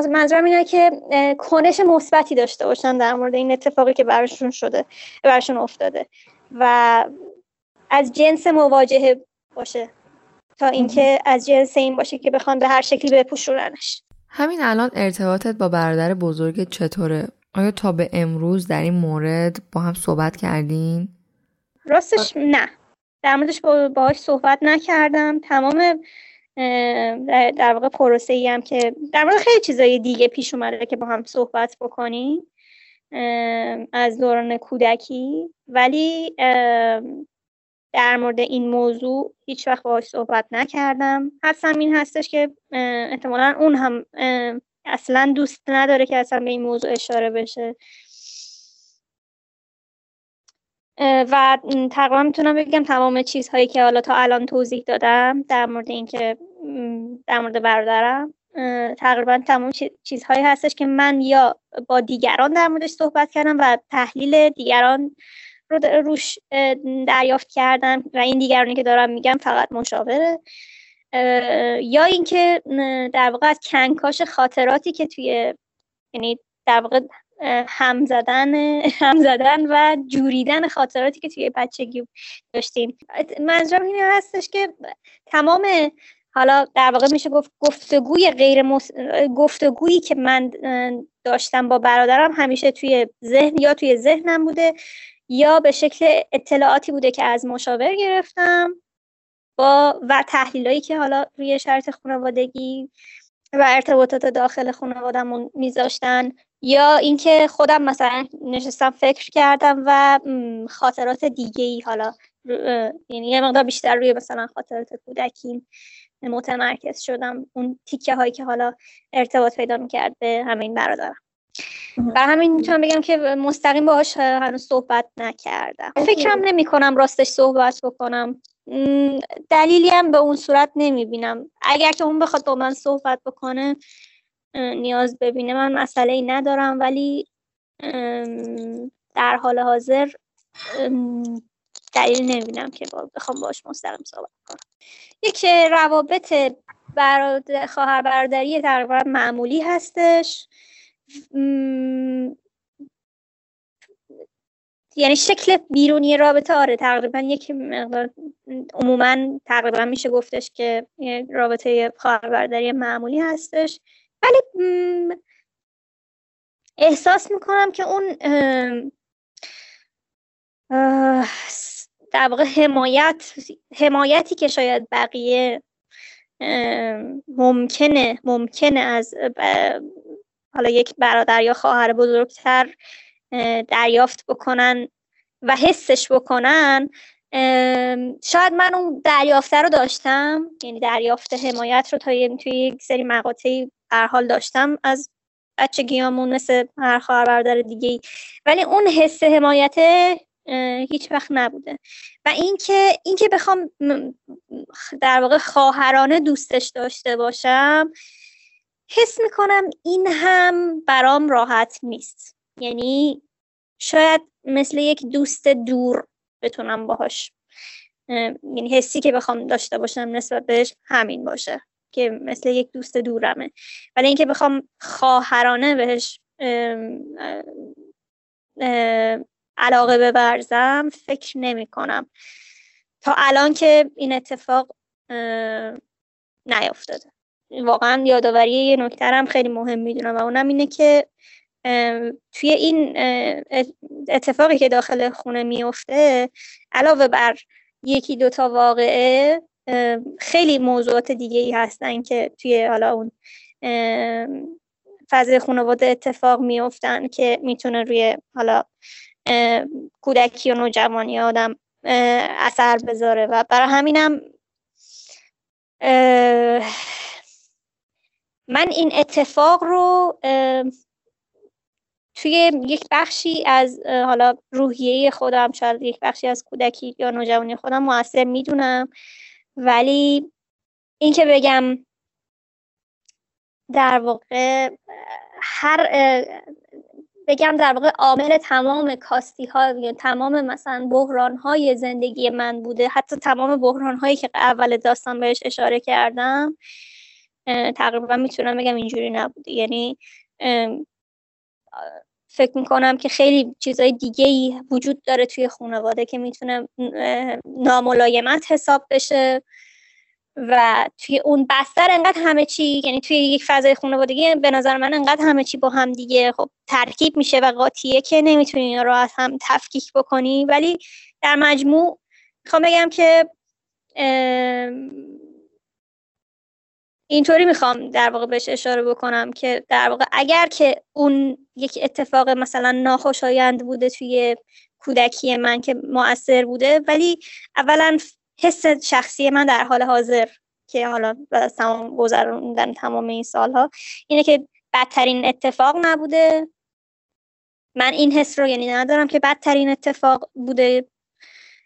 منظورم اینه که کنش مثبتی داشته باشن در مورد این اتفاقی که براشون شده براشون افتاده. و از جنس مواجهه باشه تا اینکه از جنس این باشه که بخوان به هر شکلی بپوشوننش. همین الان ارتباطت با برادر بزرگ چطوره؟ آیا تا به امروز در این مورد با هم صحبت کردین؟ راستش نه. در موردش باهاش صحبت نکردم. تمام در واقع پروسه ای هم که در مورد خیلی چیزای دیگه پیش اومده که با هم صحبت بکنیم از دوران کودکی. ولی در مورد این موضوع هیچ وقت باهاش صحبت نکردم. حدسم این هستش که احتمالا اون هم اصلا دوست نداره که اصلا به این موضوع اشاره بشه. و تقریبا می‌تونم بگم تمام چیزهایی که حالا تا الان توضیح دادم در مورد اینکه در مورد برادرم. تقریبا تمام چیزهایی هستش که من یا با دیگران در موردش صحبت کردم و تحلیل دیگران رو روش دریافت کردم و این دیگرانی که دارم میگم فقط مشاوره. یا اینکه در واقع از کنکاش خاطراتی که توی یعنی در واقع هم زدن <laughs> هم زدن و جوریدن خاطراتی که توی بچگی داشتیم. منظورم این هستش که تمام حالا در واقع میشه گفت گفتگوی غیر مس... گفتگویی که من داشتم با برادرم همیشه توی ذهن یا توی ذهنم بوده یا به شکل اطلاعاتی بوده که از مشاور گرفتم با و تحلیلایی که حالا روی شرط خانوادگی و ارتباطات داخل خانوادهمون میذاشتن یا اینکه خودم مثلا نشستم فکر کردم و خاطرات دیگه ای حالا یعنی یه مقدار بیشتر روی مثلا خاطرات کودکی متمرکز شدم. اون تیکه هایی که حالا ارتباط پیدا می‌کرد به همین برادرم. و همین می‌تونم بگم که مستقیم باهاش هنوز صحبت نکردم. فکرم نمی کنم راستش صحبت بکنم. دلیلی هم به اون صورت نمی‌بینم. اگر که اون بخواد با من صحبت بکنه نیاز ببینه. من مسئله ای ندارم ولی در حال حاضر دلیل نمی‌بینم که بخوام باش مستقیم صحبت کنم. یک روابط برادر خواهر برادری تقریبا معمولی هستش. یعنی شکل بیرونی رابطه آره تقریبا یک مقدار عموما تقریبا میشه گفتش که رابطه خواهر معمولی هستش. ولی احساس می‌کنم که اون در واقع حمایت حمایتی که شاید بقیه ممکنه ممکنه از حالا یک برادر یا خواهر بزرگتر دریافت بکنن و حسش بکنن شاید من اون دریافته رو داشتم یعنی دریافت حمایت رو تا توی یک سری مقاطعی حال داشتم از بچگیامون مثل هر خواهر برادر دیگه ولی اون حس حمایت هیچ وقت نبوده. و اینکه اینکه بخوام در واقع خواهرانه دوستش داشته باشم حس می‌کنم این هم برام راحت نیست. یعنی شاید مثل یک دوست دور بتونم باهاش یعنی حسی که بخوام داشته باشم نسبت بهش همین باشه که مثل یک دوست دورمه. ولی اینکه بخوام خواهرانه بهش علاقه ببرزم فکر نمی کنم. تا الان که این اتفاق نیافتاده. واقعا یادآوری یه نکترم خیلی مهم می‌دونم و اونم اینه که توی این اتفاقی که داخل خونه میفته علاوه بر یکی دوتا واقعه خیلی موضوعات دیگه ای هستن که توی حالا اون فضای خانواده اتفاق میفتن که می‌تونه روی حالا کودکی و نوجوانی آدم اثر بذاره. و برای همینم من این اتفاق رو توی یک بخشی از حالا روحیه خودم شاید یک بخشی از کودکی یا نوجوانی خودم موثر می‌دونم. ولی اینکه بگم در واقع هر بگم در واقع عامل تمام کاستی ها تمام مثلا بحران های زندگی من بوده. حتی تمام بحران هایی که اول داستان بهش اشاره کردم تقریبا می‌تونم بگم اینجوری نبوده. یعنی فکر می‌کنم که خیلی چیزای دیگه ای وجود داره توی خانواده که می‌تونه ناملایمت حساب بشه. و توی اون بستر انقدر همه چی یعنی توی یک فضای خانوادگی به نظر من انقدر همه چی با هم دیگه خب ترکیب میشه و قاطیه که نمی‌تونی اینا رو از هم تفکیک بکنی. ولی در مجموع می‌خوام بگم که اینطوری می‌خوام در واقع بهش اشاره بکنم که در واقع اگر که اون یک اتفاق مثلا ناخوشایند بوده توی کودکی من که مؤثر بوده ولی اولا حس شخصی من در حال حاضر که حالا تمام گذروندن تمام این سالها اینه که بدترین اتفاق نبوده. من این حس رو یعنی ندارم که بدترین اتفاق بوده.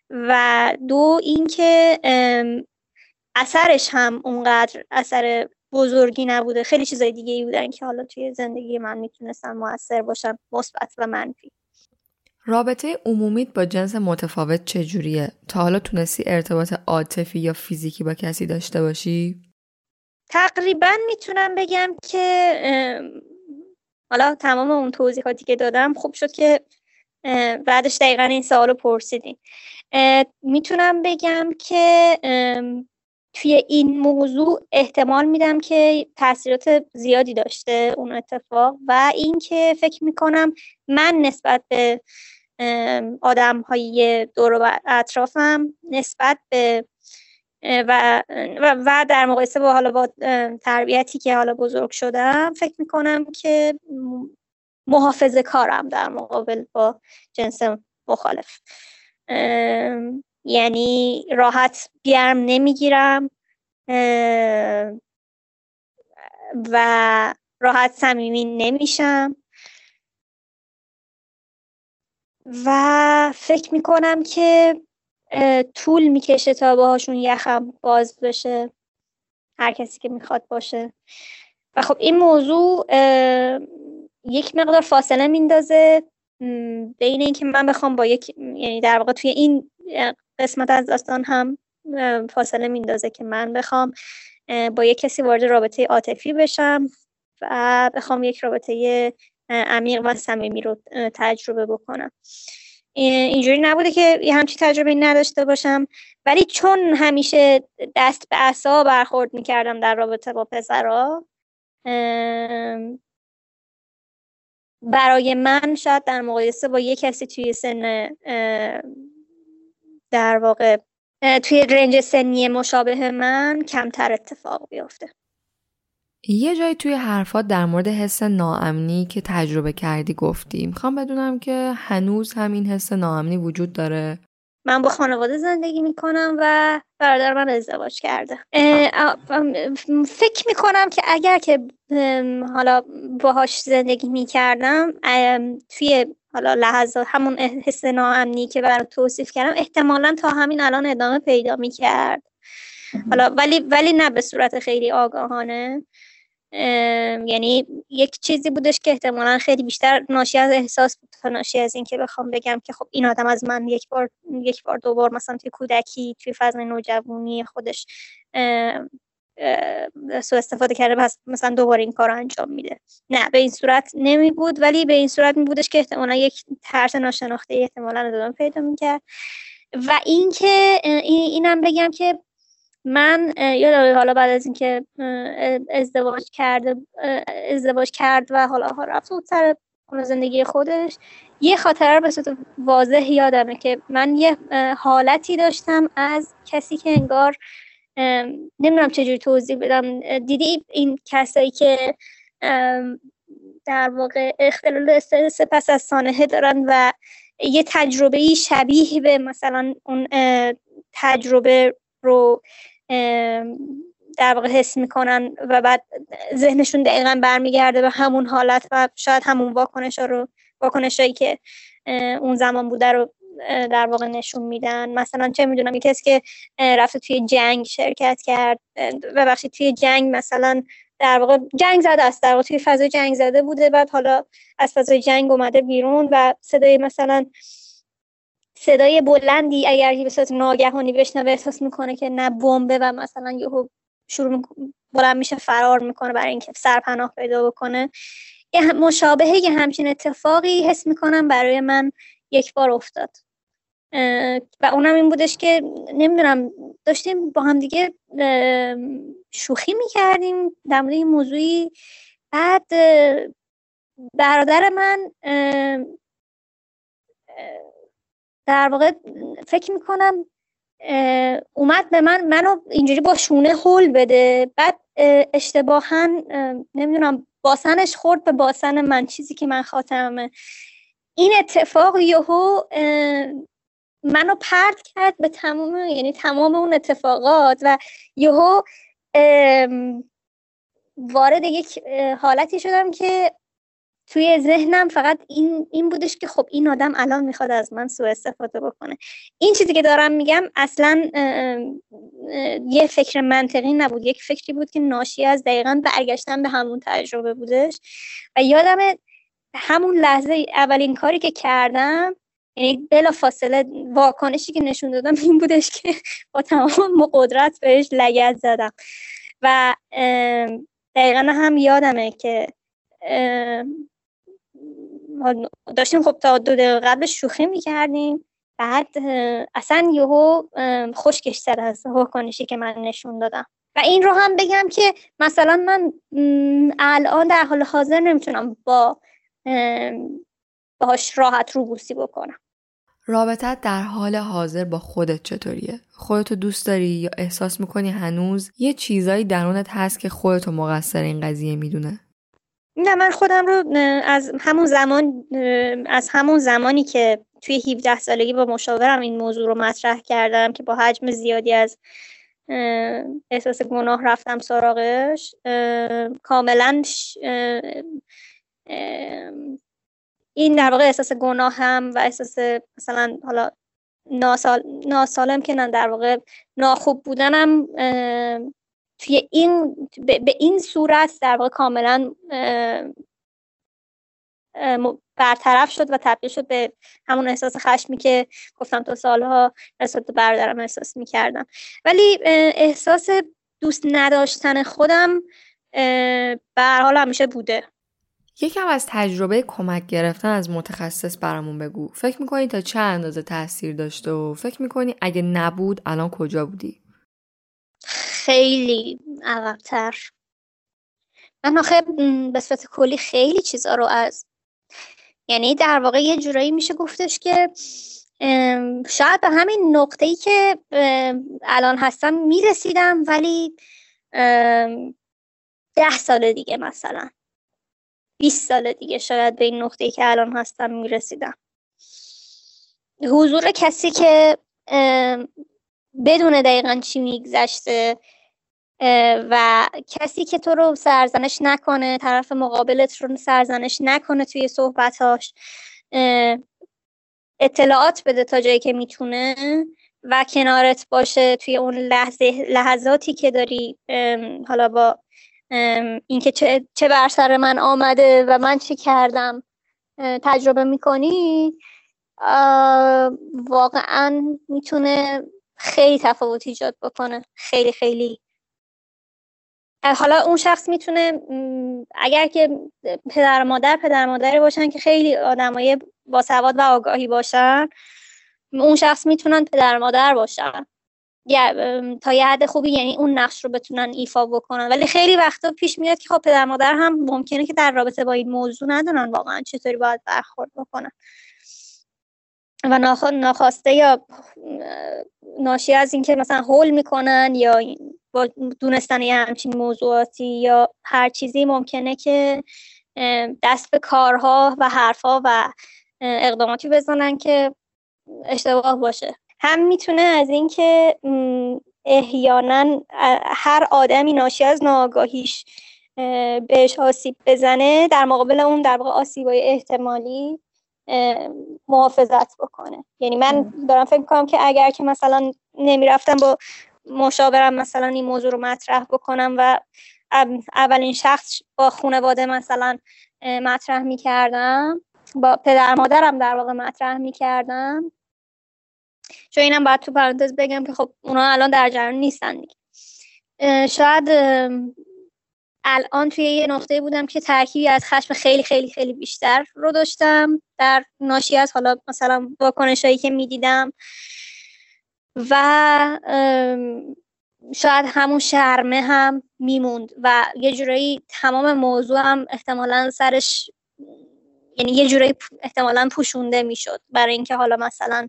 و دو اینکه اثرش هم اونقدر اثر بزرگی نبوده. خیلی چیزای دیگه ای بودن که حالا توی زندگی من می‌تونستن موثر باشن مثبت و منفی. رابطه عمومیت با جنس متفاوت چجوریه؟ تا حالا تونستی ارتباط عاطفی یا فیزیکی با کسی داشته باشی؟ تقریبا می‌تونم بگم که حالا تمام اون توضیحاتی که دادم خوب شد که بعدش دقیقا این سوال رو پرسیدین می‌تونم بگم که توی این موضوع احتمال میدم که تاثیرات زیادی داشته اون اتفاق و اینکه فکر می‌کنم من نسبت به آدم های دور و اطرافم نسبت به و, و در مقایسه با حالا با تربیتی که حالا بزرگ شدم فکر می‌کنم که محافظ کارم در مقابل با جنس مخالف. یعنی راحت گرم نمی‌گیرم و راحت صمیمی نمیشم. و فکر می‌کنم که طول می‌کشه تا باهاشون یخم باز بشه هر کسی که می‌خواد باشه. و خب این موضوع یک مقدار فاصله میندازه بین اینکه من بخوام با یک یعنی در واقع توی این قسمت از داستان هم فاصله میندازه که من بخوام با یک کسی وارد رابطه عاطفی بشم و بخوام یک رابطه عمیق و صمیمی رو تجربه بکنم. اینجوری نبوده که یه همچی تجربه نداشته باشم. ولی چون همیشه دست به اصا برخورد می‌کردم در رابطه با پسرا برای من شاید در مقایسه با یه کسی توی سن در واقع توی رنج سنی مشابه من کمتر اتفاق بیفته. یه جایی توی حرفات در مورد حس ناامنی که تجربه کردی گفتی می‌خوام بدونم که هنوز همین حس ناامنی وجود داره؟ من با خانواده زندگی می‌کنم و برادر من ازدواج کرده. فکر می‌کنم که اگر که حالا باهاش زندگی می‌کردم توی حالا لحظات همون حس ناامنی که برای توصیف کردم احتمالا تا همین الان ادامه پیدا می‌کرد. حالا ولی ولی نه به صورت خیلی آگاهانه. یعنی یک چیزی بودش که احتمالا خیلی بیشتر ناشی از احساس بود تا ناشی از اینکه بخوام بگم که خب این آدم از من یک بار یک بار دو بار مثلا توی کودکی توی فضای نوجوانی خودش سو استفاده کرده پس مثلا دوباره این کار انجام میده. نه به این صورت نمی بود ولی به این صورت می بودش که احتمالا یک ترس ناشناخته احتمالا ادامه پیدا می‌کرد. و اینکه اینم بگم که من یادم حالا بعد از اینکه ازدواج کرده ازدواج کرد و حالا رفت بود سر زندگی خودش یه خاطره به صورت واضح یادمه که من یه حالتی داشتم از کسی که انگار نمی‌دونم چجوری توضیح بدم. دیدی این کسایی که در واقع اختلال استرس پس از سانحه دارن و یه تجربه شبیه به مثلا اون تجربه رو در واقع حس می‌کنن و بعد ذهنشون دقیقا برمیگرده به همون حالت و شاید همون واکنش رو واکنشایی که اون زمان بوده رو در واقع نشون میدن. مثلا چه می‌دونم کسی که رفته توی جنگ شرکت کرد و بخشی توی جنگ مثلا در واقع جنگ زده است در واقع توی فضای جنگ زده بوده بعد حالا از فضای جنگ اومده بیرون و صدای مثلا صدای بلندی اگر به صورت ناگهانی بشنوه احساس می‌کنه که نه بمبه و مثلا یهو شروع بلند میشه فرار می‌کنه برای اینکه سرپناه پیدا بکنه. یه مشابهه یه همچین اتفاقی حس می‌کنم برای من یک بار افتاد. و اونم این بودش که نمی‌دونم داشتیم با هم دیگه شوخی می‌کردیم در مورد این موضوعی. بعد برادر من در واقع فکر می‌کنم اومد به من منو اینجوری با شونه هول بده. بعد اشتباها نمی‌دونم باسنش خورد به باسن من چیزی که من خاطرمه. این اتفاق یهو منو پرد کرد به تمام یعنی تمام اون اتفاقات و یهو وارد یک حالتی شدم که توی ذهنم فقط این این بودش که خب این آدم الان می‌خواد از من سوء استفاده بکنه. این چیزی که دارم میگم اصلا یه فکر منطقی نبود. یک فکری بود که ناشی از دقیقا برگشتن به همون تجربه بودش. و یادم همون لحظه اولین کاری که کردم یعنی بلا فاصله واکنشی که نشون دادم این بودش که با تمام قدرت بهش لگت زدم. و دقیقا هم یادمه که داشتیم خب تا دو دقیقه قبل شوخی می‌کردیم. بعد اصلا یهو خشکش سر از واکنشی که من نشون دادم. و این رو هم بگم که مثلا من الان در حال حاضر نمی‌تونم با باهاش راحت رو بوسی بکنم رابطت در حال حاضر با خودت چطوریه؟ خودتو دوست داری یا احساس می‌کنی هنوز یه چیزایی درونت هست که خودتو مقصر این قضیه می‌دونه؟ نه من خودم رو از همون زمان از همون زمانی که توی 17 سالگی با مشاورم این موضوع رو مطرح کردم که با حجم زیادی از احساس گناه رفتم سراغش کاملا این در واقع احساس گناه هم و احساس مثلا حالا ناسال... ناسالم که نه در واقع ناخوب بودنم توی این به این صورت در واقع کاملا برطرف شد و تبدیل شد به همون احساس خشمی که گفتم تا سالها نسبت برادرم احساس می‌کردم. ولی احساس دوست نداشتن خودم به حال همیشه بوده. یکم از تجربه کمک گرفتن از متخصص برامون بگو. فکر می‌کنی تا چه اندازه تاثیر داشته و فکر می‌کنی اگه نبود الان کجا بودی؟ خیلی عقبتر. من آخه به صورت کلی خیلی چیزا رو از یعنی در واقع یه جورایی میشه گفتش که شاید به همین نقطه ای که الان هستم می‌رسیدم ولی ده سال دیگه مثلا. 20 سال دیگه شاید به این نقطه که الان هستم می‌رسیدم. حضور کسی که بدون دقیقا چی میگذشته و کسی که تو رو سرزنش نکنه طرف مقابلت رو سرزنش نکنه توی صحبتاش اطلاعات بده تا جایی که می‌تونه و کنارت باشه توی اون لحظه لحظاتی که داری حالا با اینکه چه, چه بر سر من آمده و من چی کردم تجربه می‌کنی؟ واقعا می‌تونه خیلی تفاوت ایجاد بکنه. خیلی خیلی. حالا اون شخص می‌تونه اگر که پدر مادر پدر مادری باشن که خیلی آدمای باسواد و آگاهی باشن اون شخص می‌تونن پدر مادر باشن. تا یه حد خوبی یعنی اون نقش رو بتونن ایفا بکنن. ولی خیلی وقتا پیش میاد که خب پدر مادر هم ممکنه که در رابطه با این موضوع ندونن واقعا چطوری باید برخورد بکنن. و ناخواسته یا ناشی از اینکه مثلا هول می‌کنن یا با دونستن یه همچین موضوعاتی یا هر چیزی ممکنه که دست به کارها و حرفها و اقداماتی بزنن که اشتباه باشه. هم می‌تونه از اینکه احیانا هر آدمی ناشی از ناآگاهیش بهش آسیب بزنه در مقابل اون در واقع آسیبای احتمالی محافظت بکنه. یعنی من دارم فکر کنم که اگر که مثلا نمی‌رفتم با مشاورم مثلا این موضوع رو مطرح بکنم و اولین شخص با خانواده مثلا مطرح می‌کردم با پدر مادرم در واقع مطرح می‌کردم چون اینم باید تو پرانتز بگم که خب اونا الان در جریان نیستن دیگه. شاید الان توی یه نقطه بودم که ترکیبی از خشم خیلی خیلی خیلی بیشتر رو داشتم در ناشی از حالا مثلا واکنشایی که می‌دیدم. و شاید همون شرمه هم میموند و یه جورایی تمام موضوع هم احتمالا سرش یعنی یه جورایی احتمالا پوشونده می‌شد. برای اینکه حالا مثلا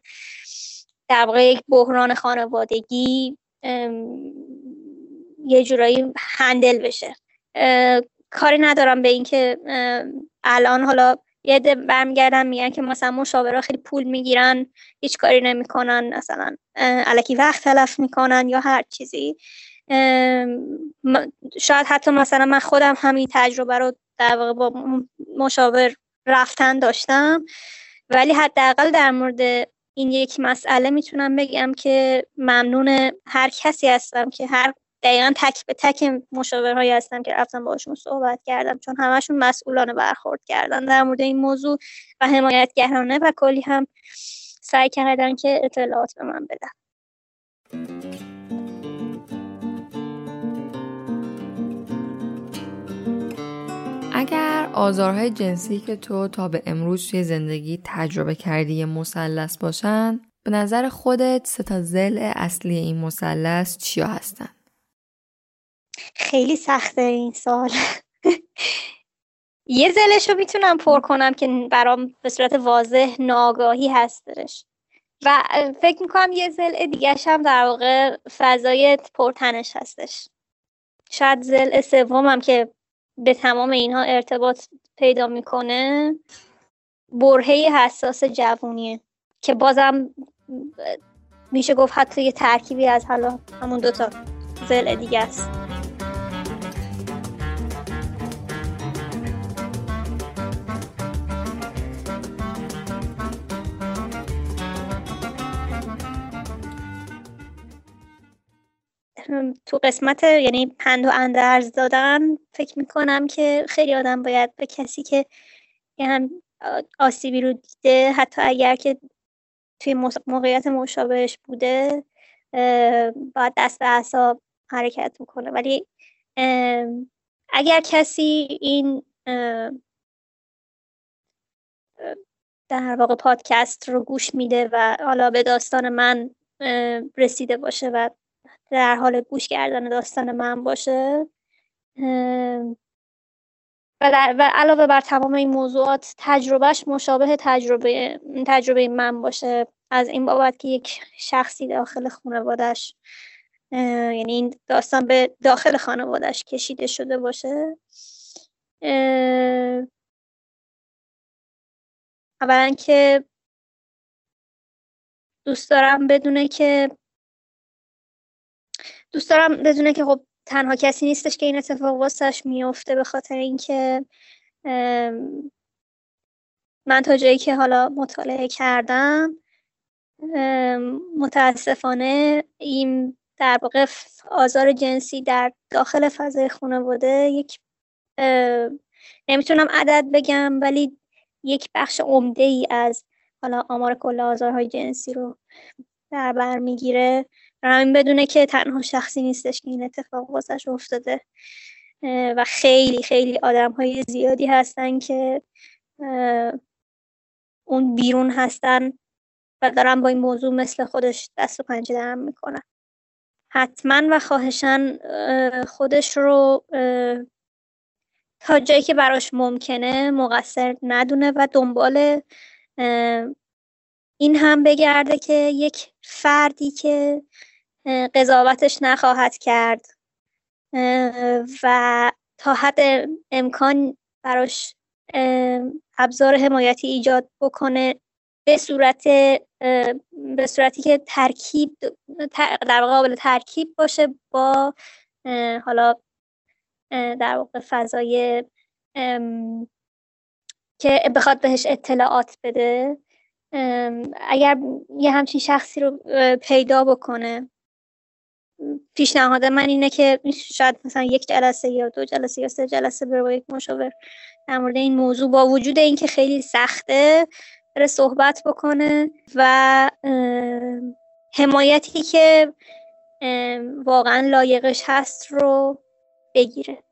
در واقع یک بحران خانوادگی یه جورایی هندل بشه. کاری ندارم به اینکه الان حالا یه ده برمیگردن میگن که مثلا مشاورا خیلی پول می‌گیرن هیچ کاری نمی‌کنن مثلا علکی وقت تلف می‌کنن یا هر چیزی. شاید حتی مثلا من خودم همین تجربه رو در واقع با مشاور رفتن داشتم. ولی حداقل در مورد این یک مسئله می‌تونم بگم که ممنون هر کسی هستم که هر دقیقا تک به تک مشاورهایی هستم که رفتم باشون صحبت کردم چون همشون مسئولانه برخورد کردن. در مورد این موضوع و حمایتگرانه و کلی هم سعی کردن که اطلاعات به من بدن. اگر آزارهای جنسی که تو تا به امروز توی زندگی تجربه کردی مثلث باشن به نظر خودت سه تا زل اصلی این مثلث چیا هستن؟ خیلی سخته این سال یه زلش رو می‌تونم پر کنم که برام به صورت واضح ناگاهی هستش و فکر می‌کنم یه زل دیگه هم در واقع فضای پرتنش هستش. شاید زل سومم که به تمام اینها ارتباط پیدا می‌کنه. برهه حساس جوونیه که بازم میشه گفت حتی یه ترکیبی از حالا همون دوتا زل دیگه است. تو قسمت یعنی پند و اندرز دادن فکر می‌کنم که خیلی آدم باید به کسی که یه هم آسیبی رو دیده حتی اگر که توی موقعیت مشابهش بوده باید دست به اعصاب حرکت می‌کنه ولی اگر کسی این در واقع پادکست رو گوش میده و حالا به داستان من رسیده باشه و در حال گوش کردن داستان من باشه. و, و علاوه بر تمام این موضوعات تجربهش مشابه تجربه تجربه من باشه. از این بابت که یک شخصی داخل خانوادهش یعنی این داستان به داخل خانوادش کشیده شده باشه. اولا که دوست دارم بدونه که دوست دارم بدونه که خب تنها کسی نیستش که این اتفاق واسش میفته به خاطر اینکه من تا جایی که حالا مطالعه کردم متاسفانه این در واقع آزار جنسی در داخل فضای خانواده یک نمی‌تونم عدد بگم ولی یک بخش عمده ای از حالا آمار کل آزارهای جنسی رو در بر می‌گیره. همین بدونه که تنها شخصی نیستش که این اتفاق واسش افتاده. و خیلی خیلی آدم های زیادی هستن که اون بیرون هستن و دارن با این موضوع مثل خودش دست و پنجه درم می‌کنن. حتما و خواهشن خودش رو تا جایی که براش ممکنه مقصر ندونه و دنبال این هم بگرده که یک فردی که قضاوتش نخواهد کرد. و تا حد امکان براش ابزار حمایتی ایجاد بکنه به صورت به صورتی که ترکیب در قابل ترکیب باشه با حالا در واقع فضای که بخواد بهش اطلاعات بده. اگر یه همچین شخصی رو پیدا بکنه. پیشنهاد من اینه که شاید مثلا یک جلسه یا دو جلسه یا سه جلسه بره با یک مشاور در مورد این موضوع با وجود اینکه خیلی سخته بره صحبت بکنه و حمایتی که واقعا لایقش هست رو بگیره.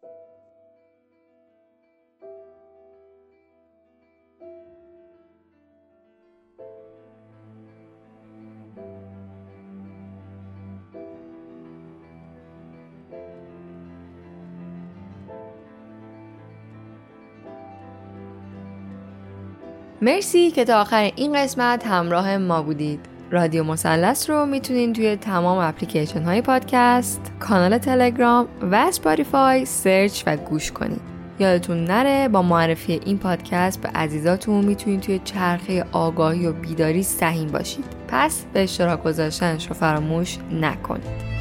مرسی که تا آخر این قسمت همراه ما بودید رادیو مثلث رو می‌تونین توی تمام اپلیکیشن های پادکست، کانال تلگرام و Spotify search و گوش کنید. یادتون نره با معرفی این پادکست به عزیزاتون می‌تونید توی چرخه آگاهی و بیداری سهیم باشید. پس به اشتراک گذاشتنش رو فراموش نکنید.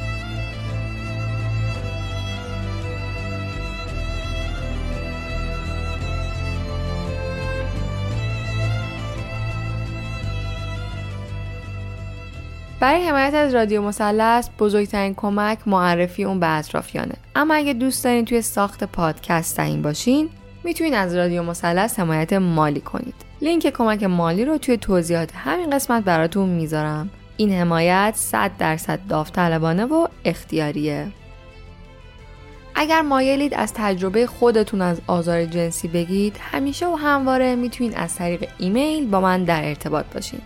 برای حمایت از رادیو مثلث بزرگترین کمک معرفی اون به اطرافیانه. اما اگه دوست دارین توی ساخت پادکست تعیین باشین می‌تونین از رادیو مثلث حمایت مالی کنید. لینک کمک مالی رو توی توضیحات همین قسمت براتون می‌ذارم. این حمایت 100 درصد داوطلبانه و اختیاریه. اگر مایلید از تجربه خودتون از آزار جنسی بگید همیشه و همواره می‌تونید از طریق ایمیل با من در ارتباط باشین.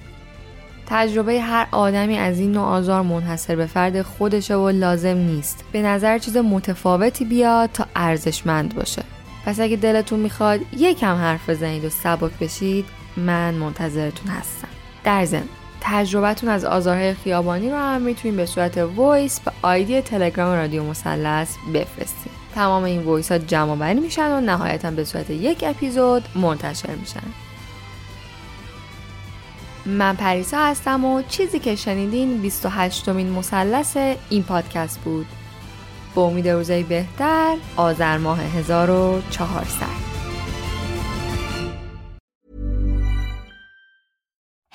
تجربه هر آدمی از این نوع آزار منحصر به فرد خودشه و لازم نیست. به نظر چیز متفاوتی بیاد تا ارزشمند باشه. پس اگه دلتون می‌خواد یکم حرف بزنید و سبک بشید من منتظرتون هستم. در ضمن تجربتون از آزارهای خیابانی رو هم می‌تونید به صورت voice به آیدی تلگرام رادیو مثلث بفرستید. تمام این voice ها جمع میشن و نهایتا به صورت یک اپیزود منتشر میشن. من پریسا هستم و چیزی که شنیدین 28 مین مثلث این پادکست بود با امید روزای بهتر آذر ماه 1400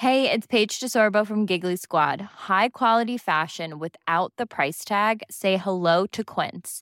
Hey, it's Paige DeSorbo from Giggly Squad. High quality fashion without the price tag. Say hello to Quince.